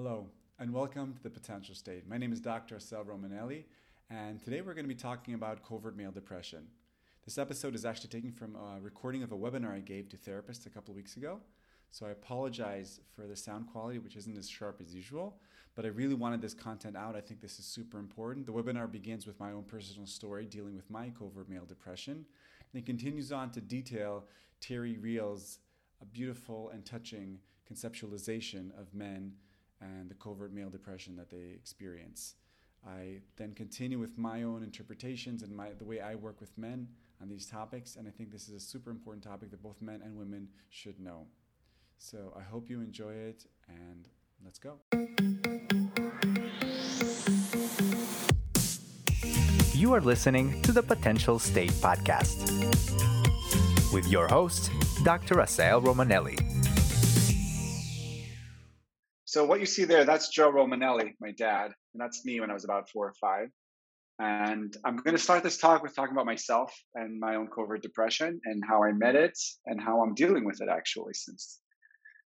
Hello, and welcome to The Potential State. My name is Dr. Assael Romanelli, and today we're going to be talking about covert male depression. This episode is actually taken from a recording of a webinar I gave to therapists a couple weeks ago. So I apologize for the sound quality, which isn't as sharp as usual, but I really wanted this content out. I think this is super important. The webinar begins with my own personal story dealing with my covert male depression, and it continues on to detail Terry Real's a uh, beautiful and touching conceptualization of men and the covert male depression that they experience. I then continue with my own interpretations and my, the way I work with men on these topics, and I think this is a super important topic that both men and women should know. So I hope you enjoy it, and let's go. You are listening to the Potential State Podcast with your host, Dr. Assael Romanelli. So what you see there, that's Joe Romanelli, my dad, and that's me when I was about four or five. And I'm going to start this talk with talking about myself and my own covert depression and how I met it and how I'm dealing with it actually since.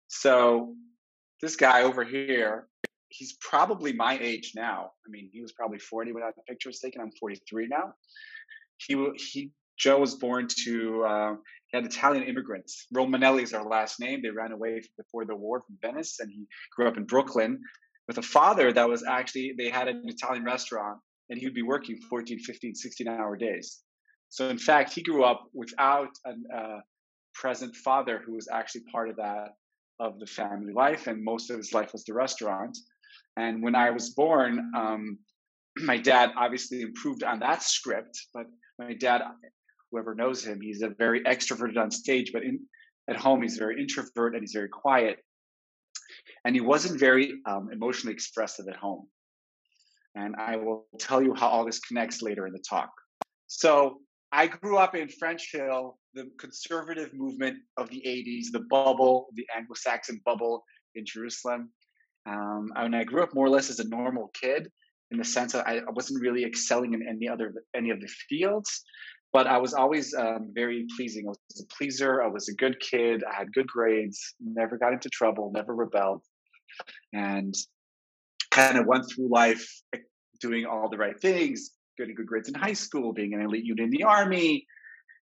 So this guy over here, he's probably my age now. I mean, he was probably 40 when that picture was taken. I'm 43 now. He he Joe was born to uh, had Italian immigrants. Romanelli is our last name. They ran away before the war from Venice, and he grew up in Brooklyn with a father that was actually they had an Italian restaurant, and he would be working 14, 15, 16 hour days. So in fact, he grew up without a uh, present father who was actually part of that of the family life, and most of his life was the restaurant. And when I was born, um, my dad obviously improved on that script, but my dad whoever knows him, he's a very extroverted on stage, but in, at home he's very introvert and he's very quiet. And he wasn't very um, emotionally expressive at home. And I will tell you how all this connects later in the talk. So I grew up in French Hill, the conservative movement of the 80s, the bubble, the Anglo Saxon bubble in Jerusalem. Um, and I grew up more or less as a normal kid in the sense that I wasn't really excelling in any other any of the fields but I was always um, very pleasing. I was a pleaser. I was a good kid. I had good grades. Never got into trouble. Never rebelled, and kind of went through life eh, doing all the right things. Getting good grades in high school, being an elite unit in the army,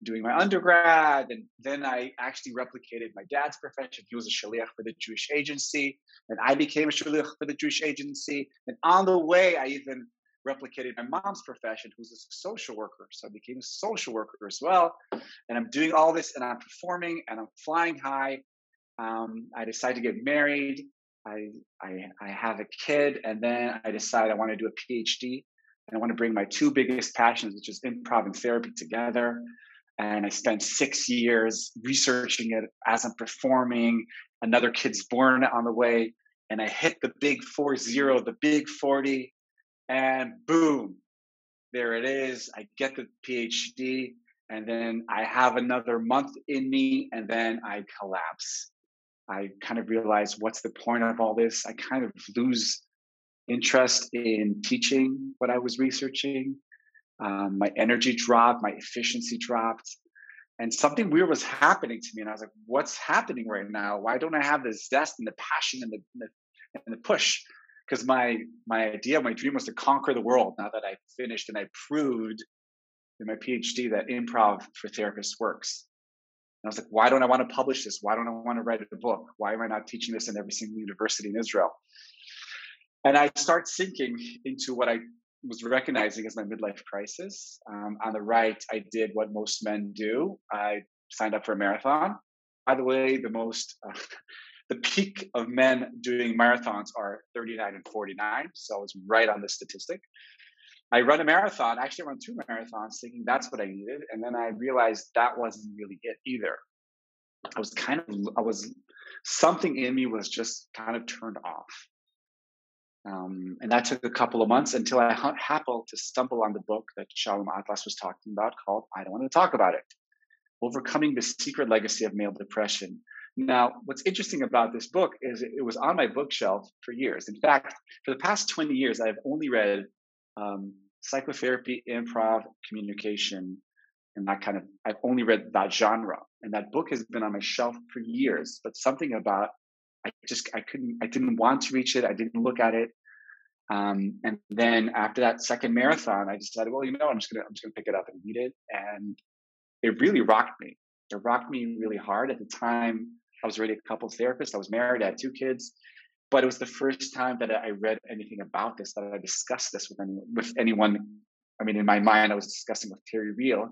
doing my undergrad, and then I actually replicated my dad's profession. He was a shaliach for the Jewish Agency, and I became a shaliach for the Jewish Agency. And on the way, I even replicated my mom's profession, who's a social worker. So I became a social worker as well. And I'm doing all this and I'm performing and I'm flying high. Um, I decide to get married. I, I, I have a kid and then I decide I want to do a PhD and I want to bring my two biggest passions, which is improv and therapy together. And I spent six years researching it as I'm performing. Another kid's born on the way. And I hit the big four zero, the big 40 and boom, there it is. I get the PhD, and then I have another month in me, and then I collapse. I kind of realize what's the point of all this. I kind of lose interest in teaching what I was researching. Um, my energy dropped, my efficiency dropped, and something weird was happening to me. And I was like, "What's happening right now? Why don't I have the zest and the passion and the, and the, and the push?" Because my my idea, my dream was to conquer the world. Now that I finished and I proved in my PhD that improv for therapists works. And I was like, why don't I want to publish this? Why don't I want to write a book? Why am I not teaching this in every single university in Israel? And I start sinking into what I was recognizing as my midlife crisis. Um, on the right, I did what most men do. I signed up for a marathon. By the way, the most uh, the peak of men doing marathons are 39 and 49. So it's right on the statistic. I run a marathon, actually I run two marathons thinking that's what I needed. And then I realized that wasn't really it either. I was kind of, I was, something in me was just kind of turned off. Um, and that took a couple of months until I happened to stumble on the book that Shalom Atlas was talking about called I Don't Want to Talk About It Overcoming the Secret Legacy of Male Depression now, what's interesting about this book is it was on my bookshelf for years. In fact, for the past 20 years, I've only read um, psychotherapy, improv, communication, and that kind of, I've only read that genre. And that book has been on my shelf for years. But something about, I just I couldn't I didn't want to reach it. I didn't look at it. Um, and then after that second marathon, I decided, well, you know, I'm just gonna I'm just gonna pick it up and read it, and it really rocked me. It rocked me really hard. At the time, I was already a couples therapist. I was married. I had two kids, but it was the first time that I read anything about this, that I discussed this with anyone. With anyone, I mean, in my mind, I was discussing with Terry Real,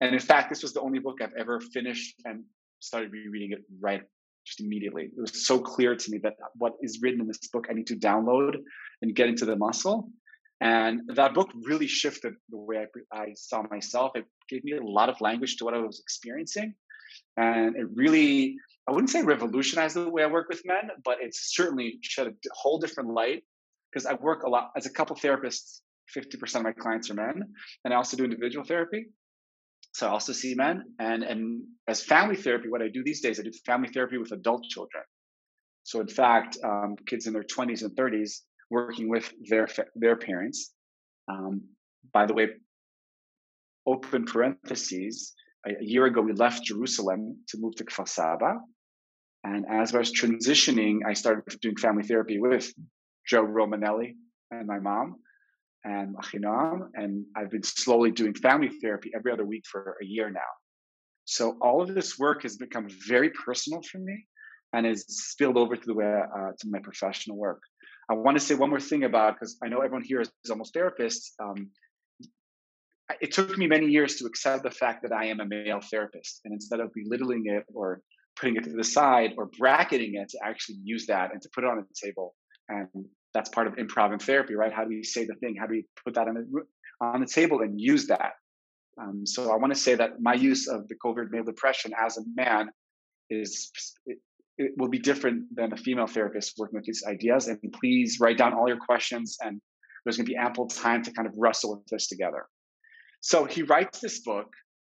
and in fact, this was the only book I've ever finished and started rereading it right just immediately. It was so clear to me that what is written in this book, I need to download and get into the muscle. And that book really shifted the way I, I saw myself. It gave me a lot of language to what I was experiencing. And it really, I wouldn't say revolutionized the way I work with men, but it's certainly shed a whole different light because I work a lot as a couple therapist. 50% of my clients are men, and I also do individual therapy. So I also see men, and and as family therapy, what I do these days, I do family therapy with adult children. So in fact, um, kids in their 20s and 30s working with their their parents. Um, by the way, open parentheses. A, year ago, we left Jerusalem to move to Kfar Saba, and as I was transitioning, I started doing family therapy with Joe Romanelli and my mom and Achinam, and I've been slowly doing family therapy every other week for a year now. So all of this work has become very personal for me, and has spilled over to the way uh, to my professional work. I want to say one more thing about because I know everyone here is, is almost therapists. Um, it took me many years to accept the fact that I am a male therapist, and instead of belittling it or putting it to the side or bracketing it, to actually use that and to put it on the table and that's part of improv and therapy, right? How do we say the thing? How do we put that on the on the table and use that? Um, so I want to say that my use of the covert male depression as a man is it, it, will be different than a female therapist working with these ideas. And please write down all your questions, and there's going to be ample time to kind of wrestle with this together. So he writes this book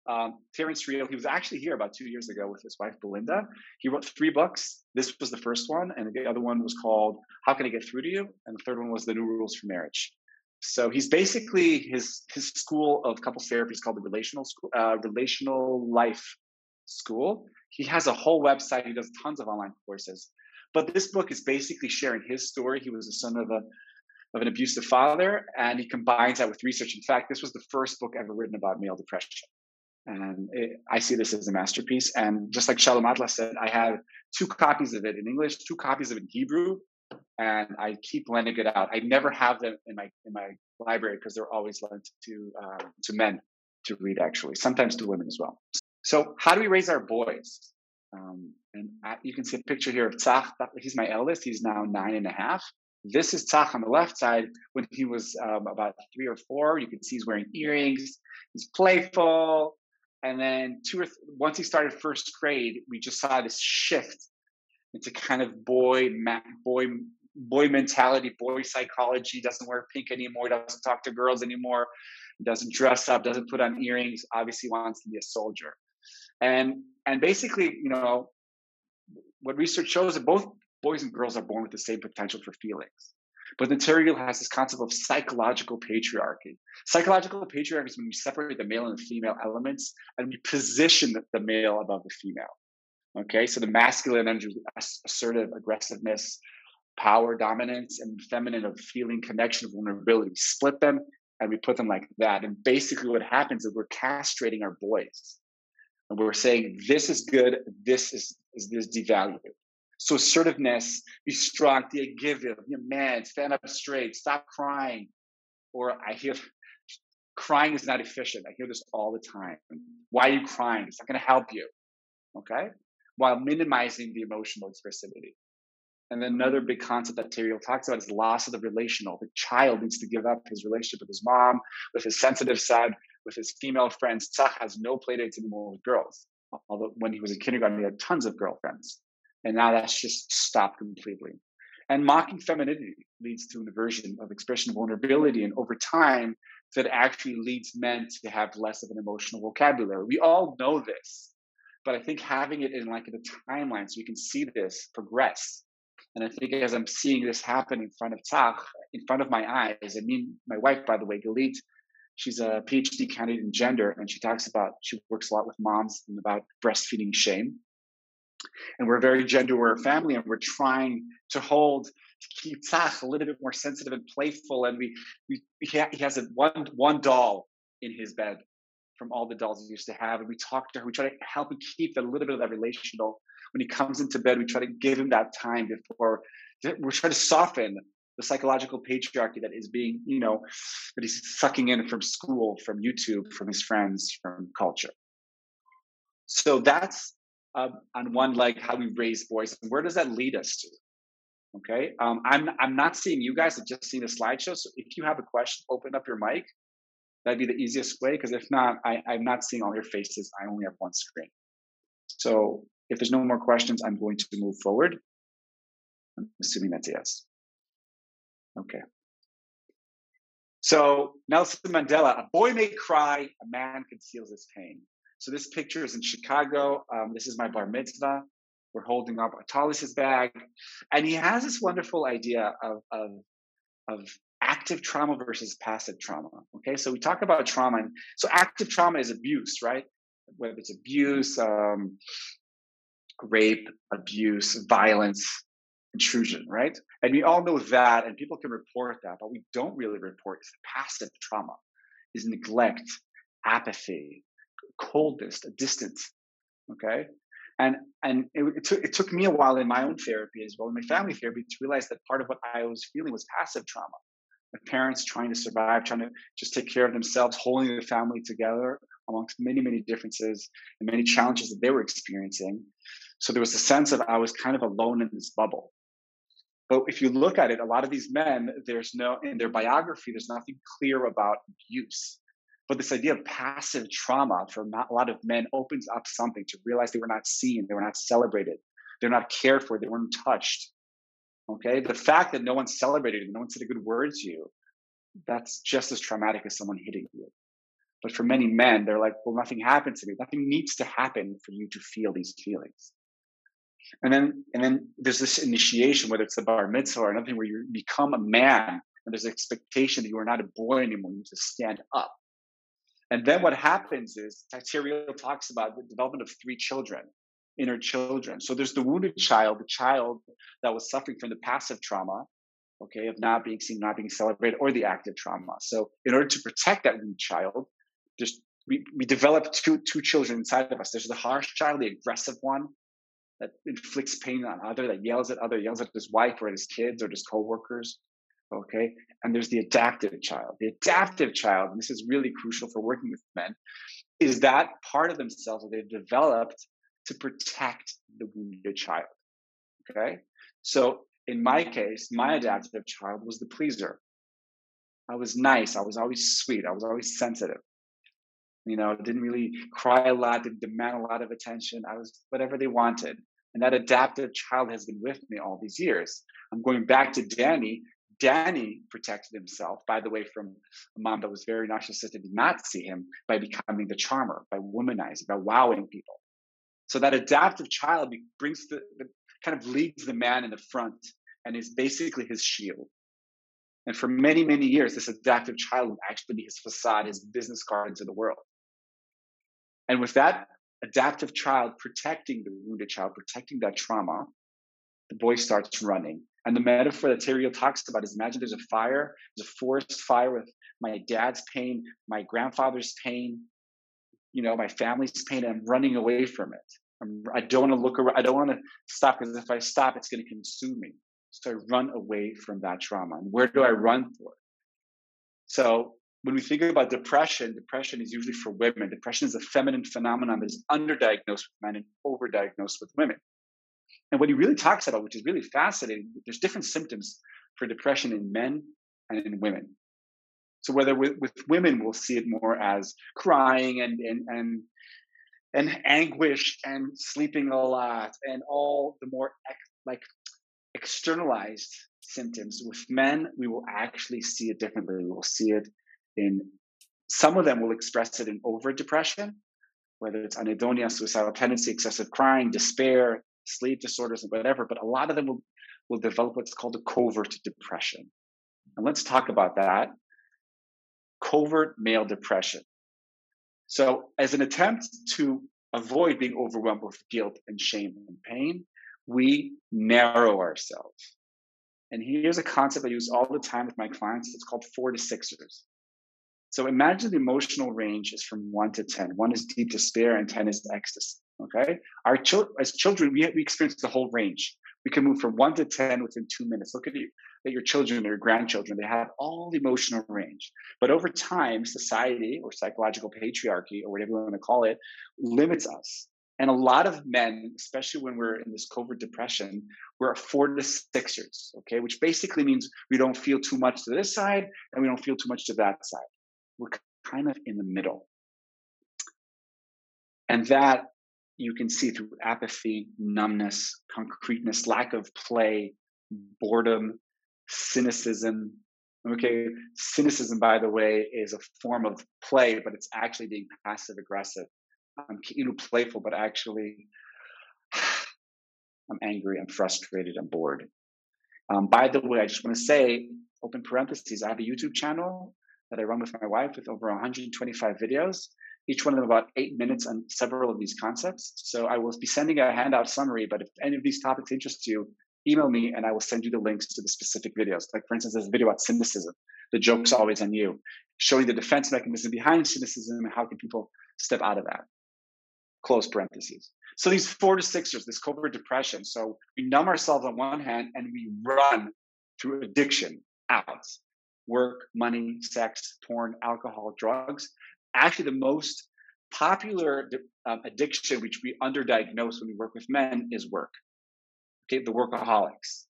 um, Terrence Real, he was actually here about two years ago with his wife Belinda. He wrote three books. This was the first one, and the other one was called "How Can I Get Through to You," and the third one was "The New Rules for Marriage." So he's basically his his school of couples therapy is called the Relational School, uh, Relational Life School. He has a whole website. He does tons of online courses. But this book is basically sharing his story. He was the son of a of an abusive father, and he combines that with research. In fact, this was the first book ever written about male depression. And it, I see this as a masterpiece. And just like Shalom Atlas said, I have two copies of it in English, two copies of it in Hebrew, and I keep lending it out. I never have them in my in my library because they're always lent to uh, to men to read, actually, sometimes to women as well. So, how do we raise our boys? Um, and I, you can see a picture here of Tzach. He's my eldest. He's now nine and a half. This is Tzach on the left side when he was um, about three or four. You can see he's wearing earrings. He's playful. And then two or th- once he started first grade, we just saw this shift into kind of boy boy boy mentality, boy psychology. Doesn't wear pink anymore. Doesn't talk to girls anymore. Doesn't dress up. Doesn't put on earrings. Obviously wants to be a soldier. And and basically, you know, what research shows that both boys and girls are born with the same potential for feelings. But the Real has this concept of psychological patriarchy. Psychological patriarchy is when we separate the male and the female elements and we position the male above the female. Okay, so the masculine energy, assertive aggressiveness, power, dominance, and feminine of feeling, connection, vulnerability. Split them and we put them like that. And basically, what happens is we're castrating our boys, and we're saying this is good, this is is this devalued. So assertiveness, be strong, be a man, stand up straight, stop crying. Or I hear crying is not efficient. I hear this all the time. Why are you crying? It's not going to help you. Okay? While minimizing the emotional expressivity. And then another big concept that Terry talks about is loss of the relational. The child needs to give up his relationship with his mom, with his sensitive side, with his female friends. Tzach has no playdates anymore with girls. Although when he was in kindergarten, he had tons of girlfriends. And now that's just stopped completely. And mocking femininity leads to an aversion of expression of vulnerability. And over time, that actually leads men to have less of an emotional vocabulary. We all know this, but I think having it in like a timeline so you can see this progress. And I think as I'm seeing this happen in front of Tzach, in front of my eyes, I mean, my wife, by the way, Galit, she's a PhD candidate in gender, and she talks about, she works a lot with moms and about breastfeeding shame and we're a very gender aware family, and we're trying to hold to keep Tzach a little bit more sensitive and playful. And we, we he has a one one doll in his bed from all the dolls he used to have, and we talk to her. We try to help him keep a little bit of that relational. When he comes into bed, we try to give him that time before we're trying to soften the psychological patriarchy that is being, you know, that he's sucking in from school, from YouTube, from his friends, from culture. So that's um, on one leg how we raise boys, and where does that lead us to? Okay, um, I'm I'm not seeing you guys. I've just seen the slideshow. So if you have a question, open up your mic. That'd be the easiest way. Because if not, I, I'm not seeing all your faces. I only have one screen. So if there's no more questions, I'm going to move forward. I'm assuming that's yes. Okay. So Nelson Mandela, a boy may cry, a man conceals his pain. So this picture is in Chicago. Um, this is my bar mitzvah. We're holding up Talis's bag, and he has this wonderful idea of, of of active trauma versus passive trauma. Okay, so we talk about trauma, and so active trauma is abuse, right? Whether it's abuse, um, rape, abuse, violence, intrusion, right? And we all know that, and people can report that, but we don't really report is passive trauma, is neglect, apathy, coldness, a distance. Okay, and and it, it, took it took me a while in my own therapy as well, in my family therapy, to realize that part of what I was feeling was passive trauma. My parents trying to survive, trying to just take care of themselves, holding the family together amongst many many differences and many challenges that they were experiencing. So there was a sense of I was kind of alone in this bubble. But if you look at it, a lot of these men, there's no, in their biography, there's nothing clear about abuse. But this idea of passive trauma for a lot of men opens up something to realize they were not seen, they were not celebrated, they're not cared for, they weren't touched. Okay. The fact that no one celebrated no one said a good word to you, that's just as traumatic as someone hitting you. But for many men, they're like, well, nothing happened to me. Nothing needs to happen for you to feel these feelings. And then, and then there's this initiation, whether it's the bar mitzvah or another thing, where you become a man, and there's an expectation that you are not a boy anymore. You need to stand up. And then what happens is Terry Real talks about the development of three children, inner children. So there's the wounded child, the child that was suffering from the passive trauma, okay, of not being seen, not being celebrated, or the active trauma. So in order to protect that wounded child, we, we develop two two children inside of us. There's the harsh child, the aggressive one, that inflicts pain on other, that yells at other, yells at his wife or his kids or his coworkers. Okay. And there's the adaptive child. The adaptive child, and this is really crucial for working with men, is that part of themselves that they've developed to protect the wounded child. Okay. So in my case, my adaptive child was the pleaser. I was nice. I was always sweet. I was always sensitive. You know, didn't really cry a lot, didn't demand a lot of attention. I was whatever they wanted. And that adaptive child has been with me all these years. I'm going back to Danny. Danny protected himself, by the way, from a mom that was very narcissistic, did not see him by becoming the charmer, by womanizing, by wowing people. So that adaptive child brings the, the kind of leads the man in the front and is basically his shield. And for many, many years, this adaptive child will actually be his facade, his business card into the world. And with that adaptive child protecting the wounded child, protecting that trauma, the boy starts running. And the metaphor that Terry Real talks about is imagine there's a fire, there's a forest fire with my dad's pain, my grandfather's pain, you know, my family's pain, and I'm running away from it. I'm, I do not want to look around. I don't want to stop because if I stop, it's going to consume me. So I run away from that trauma. And where do I run for? So when we think about depression, depression is usually for women. Depression is a feminine phenomenon that is underdiagnosed with men and overdiagnosed with women. And what he really talks about, which is really fascinating, there's different symptoms for depression in men and in women. So whether with, with women, we'll see it more as crying and and and and anguish and sleeping a lot and all the more ex, like externalized symptoms. With men, we will actually see it differently. We will see it in some of them will express it in over depression, whether it's anhedonia, suicidal tendency, excessive crying, despair, sleep disorders, and whatever. But a lot of them will, will develop what's called a covert depression. And let's talk about that. Covert male depression. So, as an attempt to avoid being overwhelmed with guilt and shame and pain, we narrow ourselves. And here's a concept I use all the time with my clients. It's called four to sixers. So imagine the emotional range is from one to 10. One is deep despair and 10 is ecstasy. Okay. Our as children, we, we experience the whole range. We can move from one to 10 within two minutes. Look at you, at your children or your grandchildren. They have all the emotional range. But over time, society or psychological patriarchy or whatever you want to call it limits us. And a lot of men, especially when we're in this covert depression, we're a four to sixers, okay, which basically means we don't feel too much to this side and we don't feel too much to that side. We're kind of in the middle. And that you can see through apathy, numbness, concreteness, lack of play, boredom, cynicism. Okay, cynicism, by the way, is a form of play, but it's actually being passive aggressive. I'm you know playful, but actually I'm angry, I'm frustrated, I'm bored. Um, by the way, I just want to say, open parentheses, I have a YouTube channel that I run with my wife with over 125 videos, each one of them about eight minutes on several of these concepts. So I will be sending a handout summary, but if any of these topics interest you, email me and I will send you the links to the specific videos. Like, for instance, there's a video about cynicism. The joke's mm-hmm. always on you, showing the defense mechanism behind cynicism and how can people step out of that close parentheses. So these four to sixers, this covert depression. So we numb ourselves on one hand and we run through addiction out. Work, money, sex, porn, alcohol, drugs. Actually, the most popular um, addiction, which we underdiagnose when we work with men, is work. Okay, the workaholics,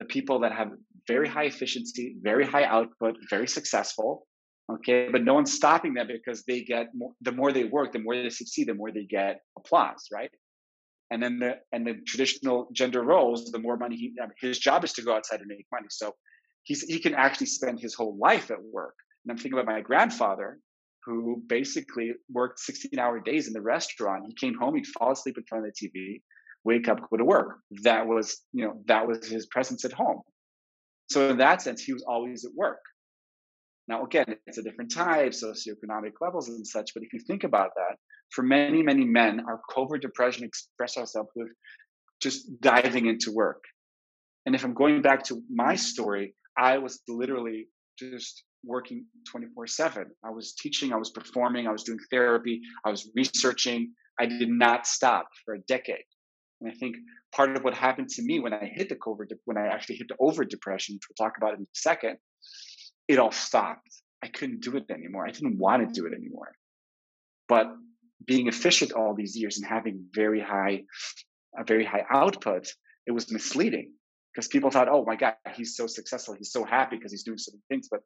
the people that have very high efficiency, very high output, very successful, Okay, but no one's stopping them because they get more, the more they work, the more they succeed, the more they get applause, right? And then the and the traditional gender roles, the more money he his job is to go outside and make money. So he's he can actually spend his whole life at work. And I'm thinking about my grandfather, who basically worked 16 hour days in the restaurant. He came home, he'd fall asleep in front of the TV, wake up, go to work. That was, you know, that was his presence at home. So in that sense, he was always at work. Now, again, it's a different type, socioeconomic levels and such. But if you think about that, for many, many men, our covert depression express ourselves with just diving into work. And if I'm going back to my story, I was literally just working 24 7. I was teaching, I was performing, I was doing therapy, I was researching. I did not stop for a decade. And I think part of what happened to me when I hit the covert, when I actually hit the over depression, which we'll talk about in a second, it all stopped. I couldn't do it anymore. I didn't want to do it anymore. But being efficient all these years and having very high, a very high output, it was misleading because people thought, oh my God, he's so successful. He's so happy because he's doing certain things. But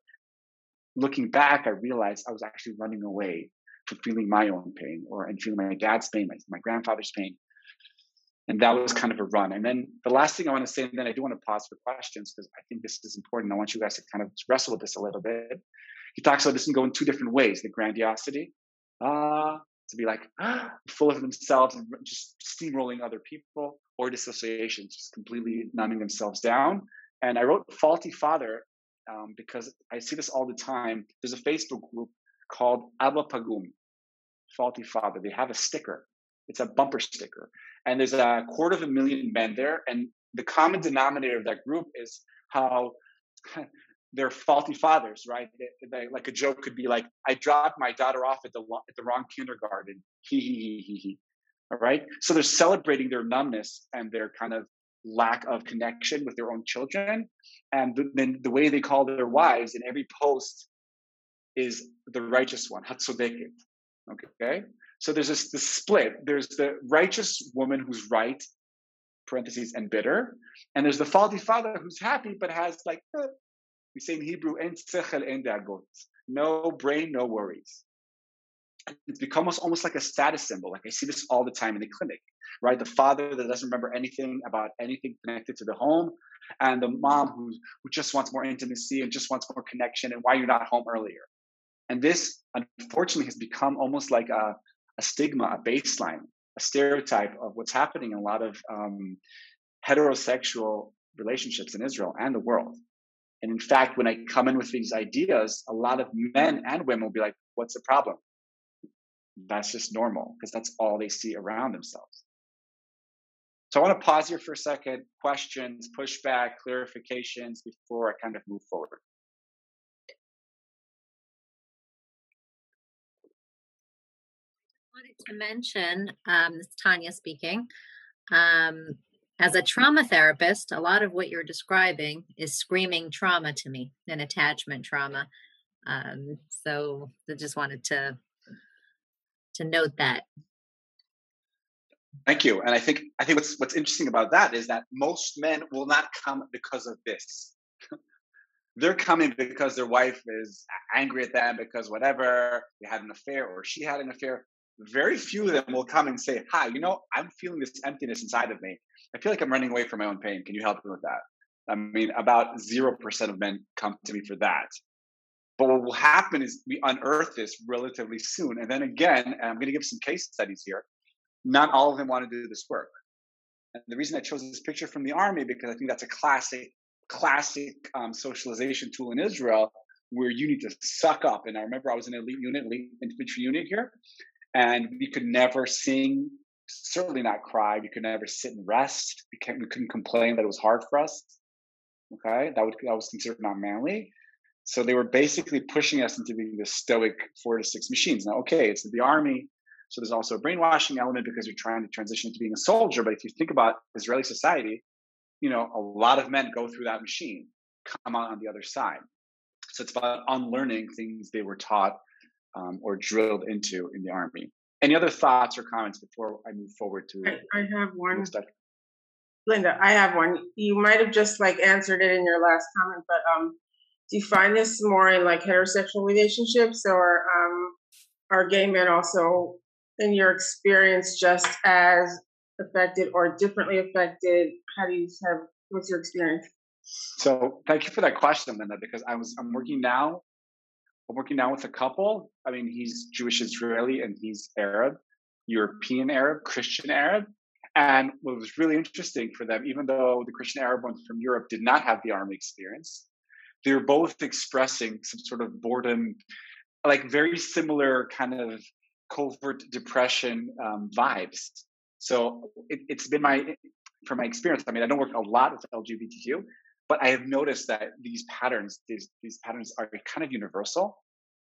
looking back, I realized I was actually running away from feeling my own pain or and feeling my dad's pain, my, my grandfather's pain, and that was kind of a run. And then the last thing I want to say, and then I do want to pause for questions because I think this is important. I want you guys to kind of wrestle with this a little bit. He talks about this can go in two different ways: the grandiosity, ah, to be like full of themselves and just steamrolling other people, or dissociation, just completely numbing themselves down. And I wrote "Faulty Father" um, because I see this all the time. There's a Facebook group called Abba Pagum, Faulty Father. They have a sticker it's a bumper sticker. And there's a quarter of a million men there. And the common denominator of that group is how they're faulty fathers, right? They, they, like a joke could be like, I dropped my daughter off at the, at the wrong kindergarten. He, he, he, he, he. All right. So they're celebrating their numbness and their kind of lack of connection with their own children. And then the way they call their wives in every post is the righteous one, Hatzodeket. Okay. So there's this, this split. There's the righteous woman who's right, parentheses, and bitter. And there's the faulty father who's happy, but has like, eh, we say in Hebrew, en sechel en dagot. No brain, no worries. It's become almost, like a status symbol. Like I see this all the time in the clinic, right? The father that doesn't remember anything about anything connected to the home, and the mom who, who just wants more intimacy and just wants more connection, and why you're not home earlier. And this, unfortunately, has become almost like a, a stigma, a baseline, a stereotype of what's happening in a lot of um, heterosexual relationships in Israel and the world. And in fact, when I come in with these ideas, a lot of men and women will be like, what's the problem? That's just normal because that's all they see around themselves. So I want to pause here for a second. Questions, pushback, clarifications before I kind of move forward. I wanted to mention, um, this is Tanya speaking. Um, as a trauma therapist, a lot of what you're describing is screaming trauma to me and attachment trauma. Um, so I just wanted to to note that. Thank you. And I think I think what's what's interesting about that is that most men will not come because of this. They're coming because their wife is angry at them because whatever they had an affair or she had an affair. Very few of them will come and say, "Hi, you know, I'm feeling this emptiness inside of me. I feel like I'm running away from my own pain. Can you help me with that?" I mean, about zero percent of men come to me for that. But what will happen is we unearth this relatively soon. And then again, and I'm going to give some case studies here, not all of them want to do this work. And the reason I chose this picture from the army, because I think that's a classic, classic um, socialization tool in Israel where you need to suck up. And I remember I was in an elite unit, elite infantry unit here, and we could never sing, certainly not cry. We could never sit and rest. We, we couldn't complain that it was hard for us. Okay, that would that was considered not manly. So they were basically pushing us into being the stoic four to six machines. Now, okay, it's the army. So there's also a brainwashing element because you're trying to transition to being a soldier. But if you think about Israeli society, you know, a lot of men go through that machine, come out on the other side. So it's about unlearning things they were taught um, or drilled into in the army. Any other thoughts or comments before I move forward to? I, I have one. Linda, I have one. You might have just like answered it in your last comment, but um, do you find this more in like heterosexual relationships or um, are gay men also in your experience just as affected or differently affected how do you have what's your experience so thank you for that question linda because i was i'm working now i'm working now with a couple i mean he's jewish israeli and he's arab european arab christian arab and what was really interesting for them even though the christian arab ones from europe did not have the army experience they were both expressing some sort of boredom, like very similar kind of covert depression um, vibes. So it, it's been my, from my experience. I mean, I don't work a lot with LGBTQ, but I have noticed that these patterns, these these patterns are kind of universal,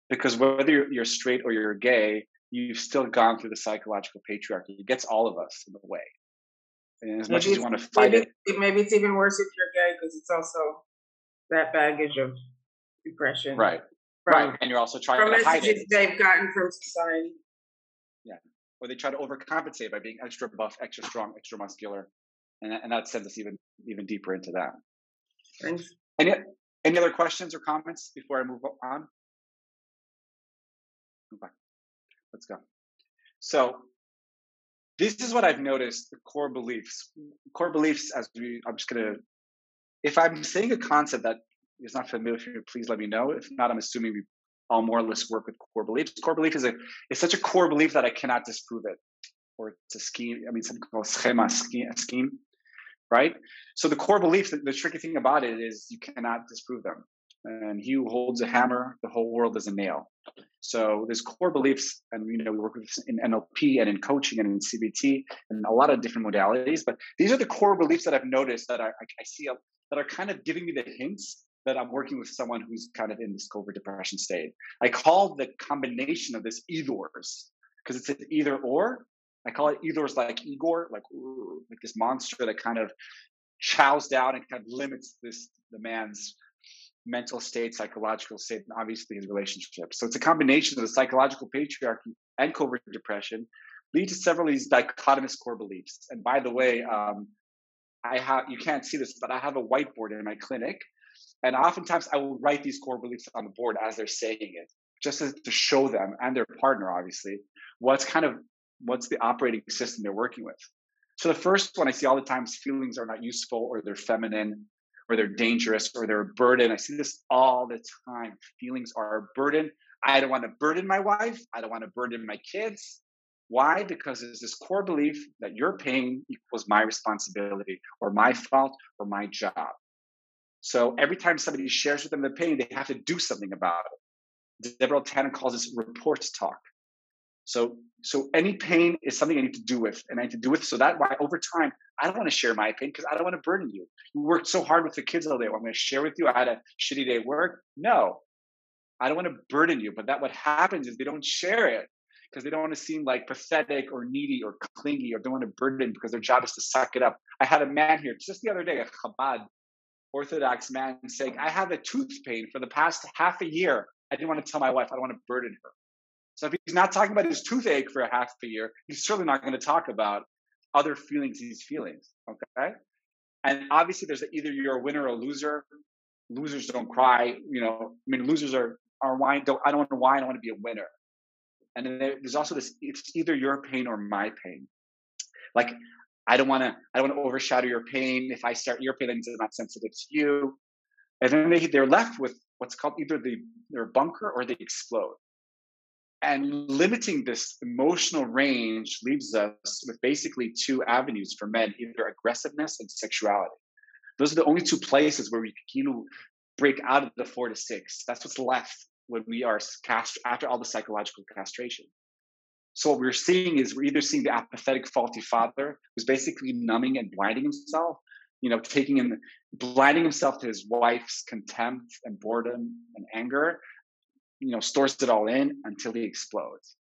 because whether you're, you're straight or you're gay, you've still gone through the psychological patriarchy. It gets all of us in the way. And as maybe much as you want to fight maybe, it, maybe it's even worse if you're gay because it's also that baggage of depression. Right. From, right. And you're also trying to hide it. they've gotten from society. Yeah. Or they try to overcompensate by being extra buff, extra strong, extra muscular. And, and that sends us even even deeper into that. Thanks. Any, any other questions or comments before I move on? Okay. Let's go. So this is what I've noticed the core beliefs. Core beliefs, as we, I'm just to if I'm saying a concept that is not familiar with you, please let me know. If not, I'm assuming we all more or less work with core beliefs. Core belief is a is such a core belief that I cannot disprove it, or it's a scheme. I mean, something called schema scheme, scheme, right? So the core beliefs, the, the tricky thing about it is you cannot disprove them. And he who holds a hammer, the whole world is a nail. So there's core beliefs, and you know we work with in NLP and in coaching and in CBT and a lot of different modalities. But these are the core beliefs that I've noticed that I, I, see that are kind of giving me the hints that I'm working with someone who's kind of in this covert depression state. I call the combination of this either's because it's an either or. I call it either's like Igor, like like this monster that kind of chows down and kind of limits this the man's mental state, psychological state, and obviously his relationship. So it's a combination of the psychological patriarchy and covert depression lead to several of these dichotomous core beliefs. And by the way, um, I have you can't see this, but I have a whiteboard in my clinic, and oftentimes I will write these core beliefs on the board as they're saying it, just to show them and their partner, obviously, what's kind of what's the operating system they're working with. So the first one I see all the time is feelings are not useful, or they're feminine, or they're dangerous, or they're a burden. I see this all the time. Feelings are a burden. I don't want to burden my wife. I don't want to burden my kids. Why? Because there's this core belief that your pain equals my responsibility or my fault or my job. So every time somebody shares with them the pain, they have to do something about it. Deborah Tannen calls this report talk. So so any pain is something I need to do with, and I need to do with so that why over time I don't want to share my pain because I don't want to burden you. You worked so hard with the kids all day. Well, I'm going to share with you. I had a shitty day at work. No, I don't want to burden you. But that what happens is they don't share it because they don't want to seem like pathetic or needy or clingy or don't want to burden because their job is to suck it up. I had a man here just the other day, a Chabad Orthodox man, saying, I have a tooth pain for the past half a year. I didn't want to tell my wife, I don't want to burden her. So if he's not talking about his toothache for a half a year, he's certainly not going to talk about other feelings he's feeling. Okay. And obviously there's either you're a winner or a loser. Losers don't cry. You know, I mean, losers are, are why don't, I don't want to whine. I want to be a winner. And then there's also this, it's either your pain or my pain. Like, I don't want to, I don't want to overshadow your pain. If I start your pain, that not sensitive to you. And then they, they're left with what's called either the, their bunker or they explode. And limiting this emotional range leaves us with basically two avenues for men either aggressiveness and sexuality. Those are the only two places where we can break out of the four to six. That's what's left when we are cast after all the psychological castration. So what we're seeing is we're either seeing the apathetic, faulty father who's basically numbing and blinding himself, you know, taking him, blinding himself to his wife's contempt and boredom and anger, you know, stores it all in until he explodes.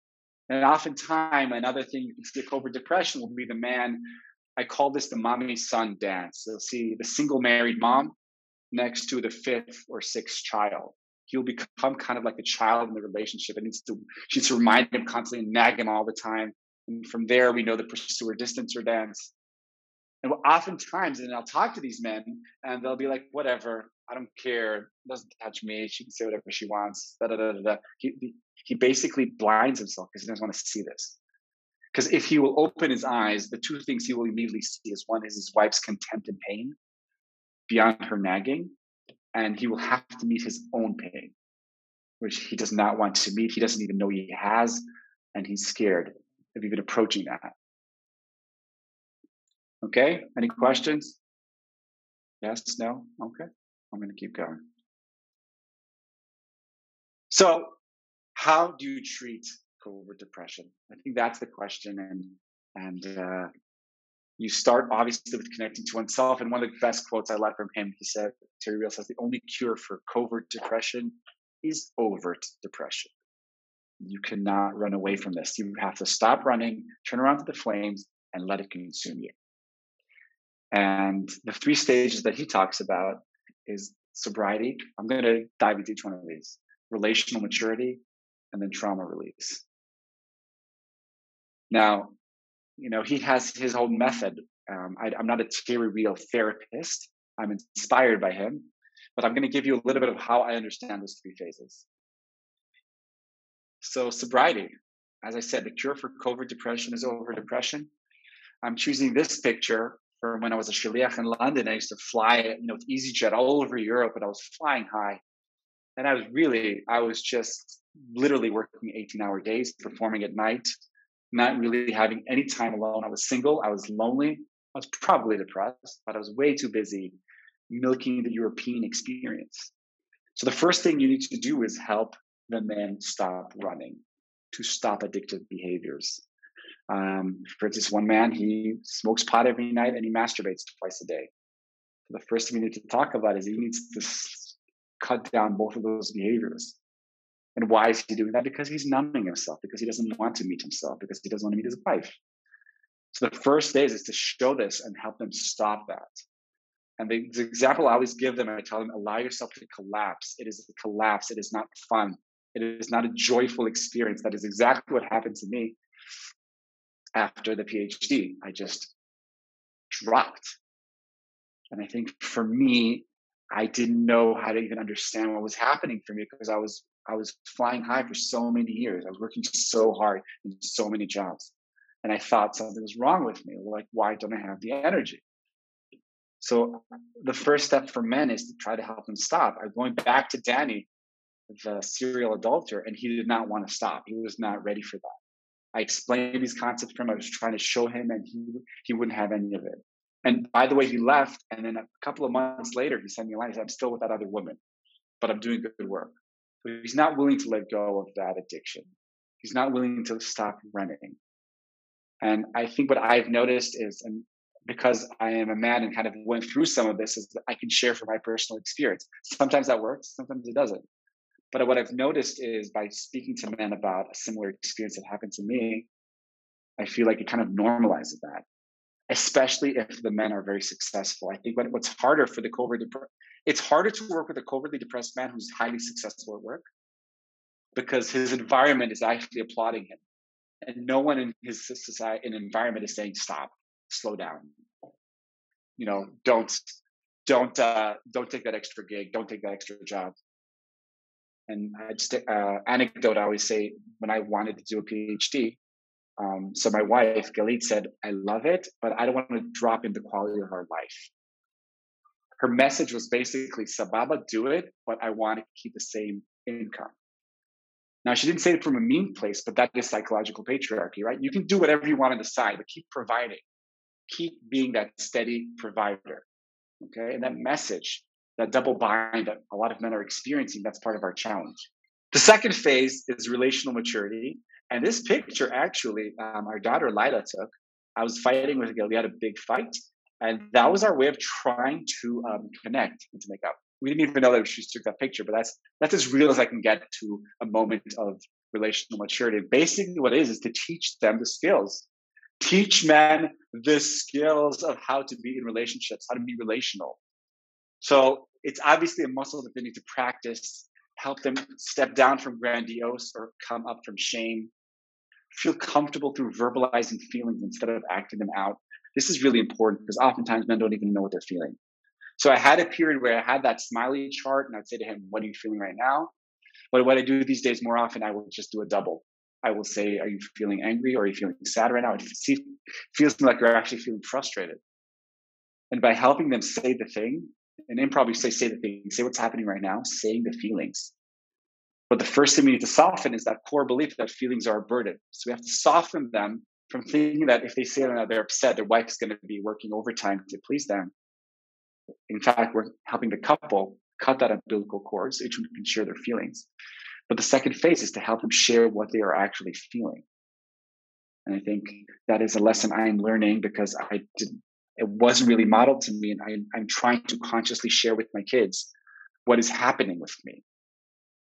And oftentimes, another thing you can see covert depression will be the man. I call this the mommy son dance. You'll see the single married mom next to the fifth or sixth child. He'll become kind of like a child in the relationship and needs to she needs to remind him constantly and nag him all the time. And from there, we know the pursuer distancer dance. And oftentimes, and I'll talk to these men, and they'll be like, "Whatever, I don't care. Doesn't touch me. She can say whatever she wants." Da, da, da, da. He he basically blinds himself because he doesn't want to see this. Because if he will open his eyes, the two things he will immediately see is one is his wife's contempt and pain beyond her nagging, and he will have to meet his own pain, which he does not want to meet. He doesn't even know he has, and he's scared of even approaching that. Okay, any questions? Yes, no? Okay, I'm going to keep going. So, how do you treat covert depression? I think that's the question, and and uh, you start obviously with connecting to oneself. And one of the best quotes I like from him, he said, Terry Real says, the only cure for covert depression is overt depression. You cannot run away from this. You have to stop running, turn around to the flames, and let it consume you. And the three stages that he talks about is sobriety. I'm going to dive into each one of these relational maturity and then trauma release. Now, you know, he has his own method. Um, I, am not a Terry Real therapist. I'm inspired by him, but I'm going to give you a little bit of how I understand those three phases. So, sobriety, as I said, the cure for covert depression is over depression. I'm choosing this picture when I was a shaliach in London. I used to fly, you know, with EasyJet all over Europe, and I was flying high. And I was really, I was just literally working 18 hour days, performing at night, not really having any time alone. I was single, I was lonely, I was probably depressed, but I was way too busy milking the European experience. So the first thing you need to do is help the men stop running, to stop addictive behaviors. Um, for instance, one man, he smokes pot every night and he masturbates twice a day. The first thing we need to talk about is he needs to cut down both of those behaviors. And why is he doing that? Because he's numbing himself, because he doesn't want to meet himself, because he doesn't want to meet his wife. So the first days is to show this and help them stop that. And the example I always give them, I tell them, allow yourself to collapse. It is a collapse. It is not fun. It is not a joyful experience. That is exactly what happened to me after the PhD. I just dropped. And I think for me, I didn't know how to even understand what was happening for me because I was I was flying high for so many years. I was working so hard in so many jobs. And I thought something was wrong with me. Like, why don't I have the energy? So the first step for men is to try to help them stop. I'm going back to Danny, the serial adulterer, and he did not want to stop. He was not ready for that. I explained these concepts to him. I was trying to show him, and he he wouldn't have any of it. And by the way, he left. And then a couple of months later, he sent me a line. He said, "I'm still with that other woman, but I'm doing good work." So he's not willing to let go of that addiction. He's not willing to stop running. And I think what I've noticed is, and because I am a man and kind of went through some of this, is that I can share from my personal experience. Sometimes that works, sometimes it doesn't. But what I've noticed is by speaking to men about a similar experience that happened to me, I feel like it kind of normalizes that, especially if the men are very successful. I think what, what's harder for the covert, it's harder to work with a covertly depressed man who's highly successful at work because his environment is actually applauding him. And no one in his society and environment is saying, stop, slow down. You know, don't, don't, uh, don't take that extra gig. Don't take that extra job. And I just, uh, anecdote, I always say when I wanted to do a PhD, um, so my wife, Galit, said, I love it, but I don't want to drop in the quality of our life. Her message was basically, Sababa, do it, but I want to keep the same income. Now, she didn't say it from a mean place, but that is psychological patriarchy, right? You can do whatever you want on the side, but keep providing. Keep being that steady provider. Okay. And that message, that double bind that a lot of men are experiencing, that's part of our challenge. The second phase is relational maturity. And this picture, actually, um, our daughter Lila took. I was fighting with a girl. We had a big fight. And that was our way of trying to um, connect and to make up we didn't even know that she took that picture, but that's that's as real as I can get to a moment of relational maturity. Basically, what it is is to teach them the skills. Teach men the skills of how to be in relationships, how to be relational. So it's obviously a muscle that they need to practice, help them step down from grandiose or come up from shame, feel comfortable through verbalizing feelings instead of acting them out. This is really important because oftentimes men don't even know what they're feeling. So I had a period where I had that smiley chart and I'd say to him, What are you feeling right now? But what I do these days more often, I will just do a double. I will say, Are you feeling angry or are you feeling sad right now? It feels like you're actually feeling frustrated. And by helping them say the thing, and improv, you say, say the thing, say what's happening right now, saying the feelings. But the first thing we need to soften is that core belief that feelings are a burden. So we have to soften them from thinking that if they say that they're upset, their wife is going to be working overtime to please them, in fact, we're helping the couple cut that umbilical cord so each one can share their feelings. But the second phase is to help them share what they are actually feeling. And I think that is a lesson I'm learning because I didn't, it wasn't really modeled to me. And I, I'm trying to consciously share with my kids what is happening with me,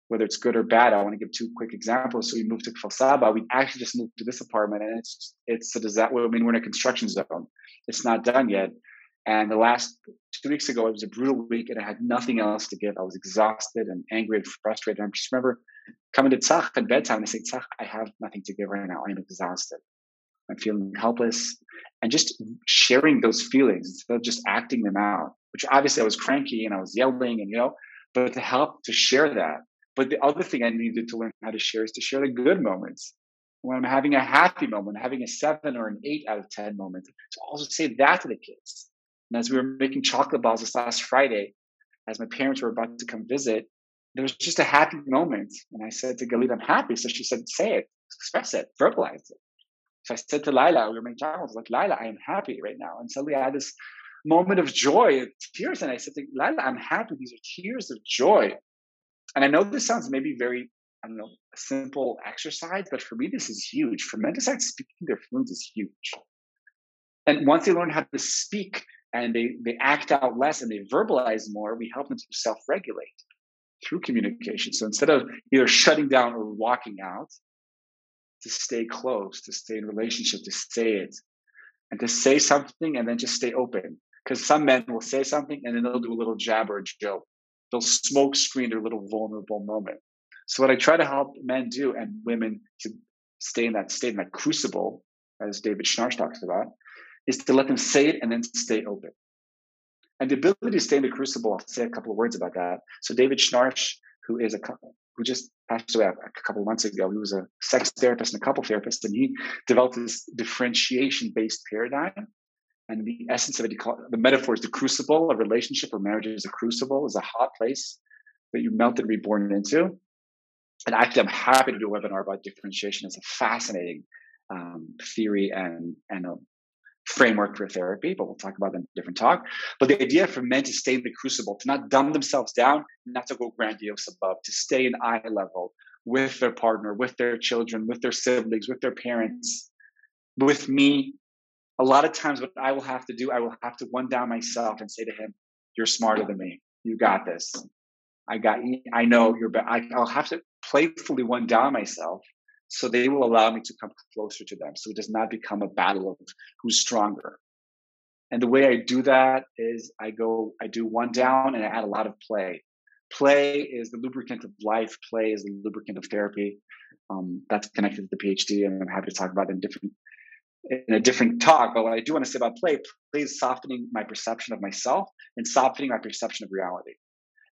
whether it's good or bad. I want to give two quick examples. So we moved to Kfar Saba. We actually just moved to this apartment and it's, it's a disaster. I mean, we're in a construction zone. It's not done yet. And the last two weeks ago, it was a brutal week and I had nothing else to give. I was exhausted and angry and frustrated. I just remember coming to Tzach at bedtime and saying, Tzach, I have nothing to give right now. I'm exhausted. I'm feeling helpless. And just sharing those feelings instead of just acting them out, which obviously I was cranky and I was yelling and, you know, but to help to share that. But the other thing I needed to learn how to share is to share the good moments. When I'm having a happy moment, having a seven or an eight out of 10 moment, to also say that to the kids and as we were making chocolate balls this last Friday, as my parents were about to come visit, there was just a happy moment. And I said to Galit, I'm happy. So she said, say it, express it, verbalize it. So I said to Lila, we were I was like, Lila, I am happy right now. And suddenly I had this moment of joy, tears. And I said to Lila, I'm happy. These are tears of joy. And I know this sounds maybe very, I don't know, simple exercise, but for me, this is huge. For men to start speaking their feelings is huge. And once they learn how to speak and they, they act out less and they verbalize more, we help them to self regulate through communication. So instead of either shutting down or walking out, to stay close, to stay in relationship, to say it, and to say something and then just stay open. Because some men will say something and then they'll do a little jab or a joke. They'll smoke screen their little vulnerable moment. So what I try to help men do and women to stay in that state, in that crucible, as David Schnarch talks about, is to let them say it and then stay open. And the ability to stay in the crucible, I'll say a couple of words about that. So David Schnarch, who is a who just passed away a couple of months ago, he was a sex therapist and a couple therapist, and he developed this differentiation-based paradigm. And the essence of it, the metaphor is the crucible. A relationship or marriage is a crucible, is a hot place that you melt and reborn into. And actually, I'm happy to do a webinar about differentiation. It's a fascinating um, theory and and a framework for therapy, but we'll talk about that in a different talk. But the idea for men to stay in the crucible, to not dumb themselves down, not to go grandiose above, to stay in eye level with their partner, with their children, with their siblings, with their parents, with me. A lot of times, what I will have to do, I will have to one down myself and say to him, You're smarter than me. You got this. I got. I know you're better. I'll have to playfully one down myself so they will allow me to come closer to them. So it does not become a battle of who's stronger. And the way I do that is I go, I do one down and I add a lot of play. Play is the lubricant of life. Play is the lubricant of therapy. Um, that's connected to the PhD, and I'm happy to talk about it in different in a different talk. But what I do want to say about play, play is softening my perception of myself and softening my perception of reality.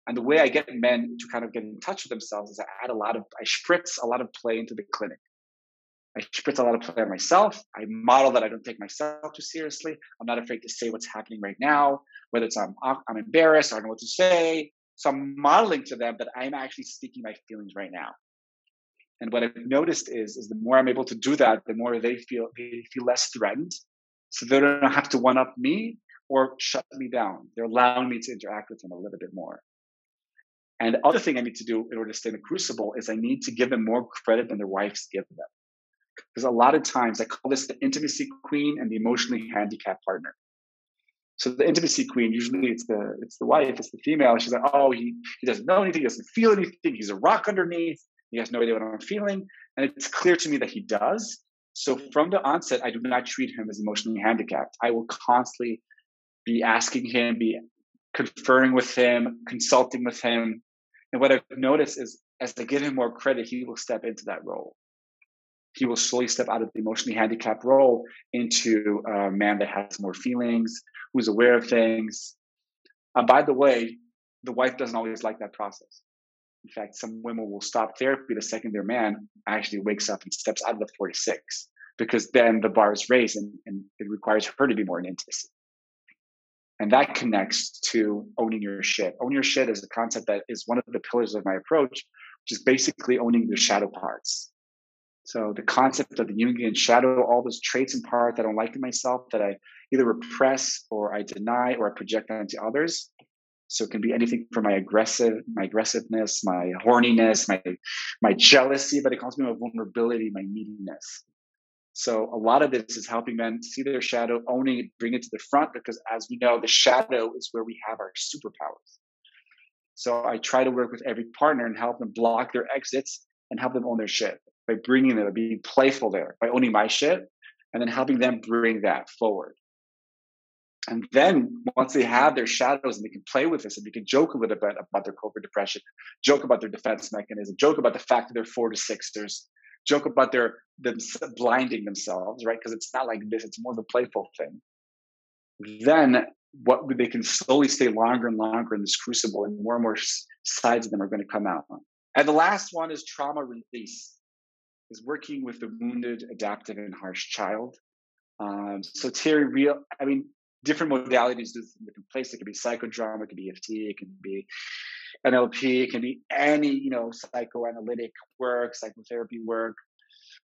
And the way I get men to kind of get in touch with themselves is I add a lot of, I spritz a lot of play into the clinic. I spritz a lot of play on myself. I model that I don't take myself too seriously. I'm not afraid to say what's happening right now, whether it's I'm, I'm embarrassed, or I don't know what to say. So I'm modeling to them that I'm actually speaking my feelings right now. And what I've noticed is, is the more I'm able to do that, the more they feel they feel less threatened. So they don't have to one up me or shut me down. They're allowing me to interact with them a little bit more. And the other thing I need to do in order to stay in the crucible is I need to give them more credit than their wives give them. Because a lot of times I call this the intimacy queen and the emotionally handicapped partner. So the intimacy queen, usually it's the it's the wife, it's the female. She's like, oh, he, he doesn't know anything, he doesn't feel anything, he's a rock underneath, he has no idea what I'm feeling. And it's clear to me that he does. So from the onset, I do not treat him as emotionally handicapped. I will constantly be asking him, be conferring with him, consulting with him. And what I've noticed is as I give him more credit, he will step into that role he will slowly step out of the emotionally handicapped role into a man that has more feelings, who's aware of things. Uh, by the way, the wife doesn't always like that process. In fact, some women will stop therapy the second their man actually wakes up and steps out of the 46 because then the bar is raised and, and it requires her to be more in intimacy. And that connects to owning your shit. Own your shit is a concept that is one of the pillars of my approach, which is basically owning your shadow parts. So the concept of the Jungian shadow, all those traits and parts that I don't like in myself that I either repress or I deny or I project onto others. So it can be anything from my aggressive, my aggressiveness, my horniness, my my jealousy, but it comes from my vulnerability, my neediness. So a lot of this is helping men see their shadow, owning it, bring it to the front, because as we know, the shadow is where we have our superpowers. So I try to work with every partner and help them block their exits and help them own their shit by bringing them, being playful there, by owning my shit, and then helping them bring that forward. And then once they have their shadows and they can play with this and they can joke a little bit about their covert depression, joke about their defense mechanism, joke about the fact that they're four to sixers, joke about their them blinding themselves, right? Because it's not like this; it's more of a playful thing. Then what they can slowly stay longer and longer in this crucible, and more and more sides of them are going to come out. And the last one is trauma release is working with the wounded, adaptive, and harsh child. Um, so Terry, real, I mean, different modalities, different place. It could be psychodrama, it could be EFT, it can be NLP, it can be any, you know, psychoanalytic work, psychotherapy work.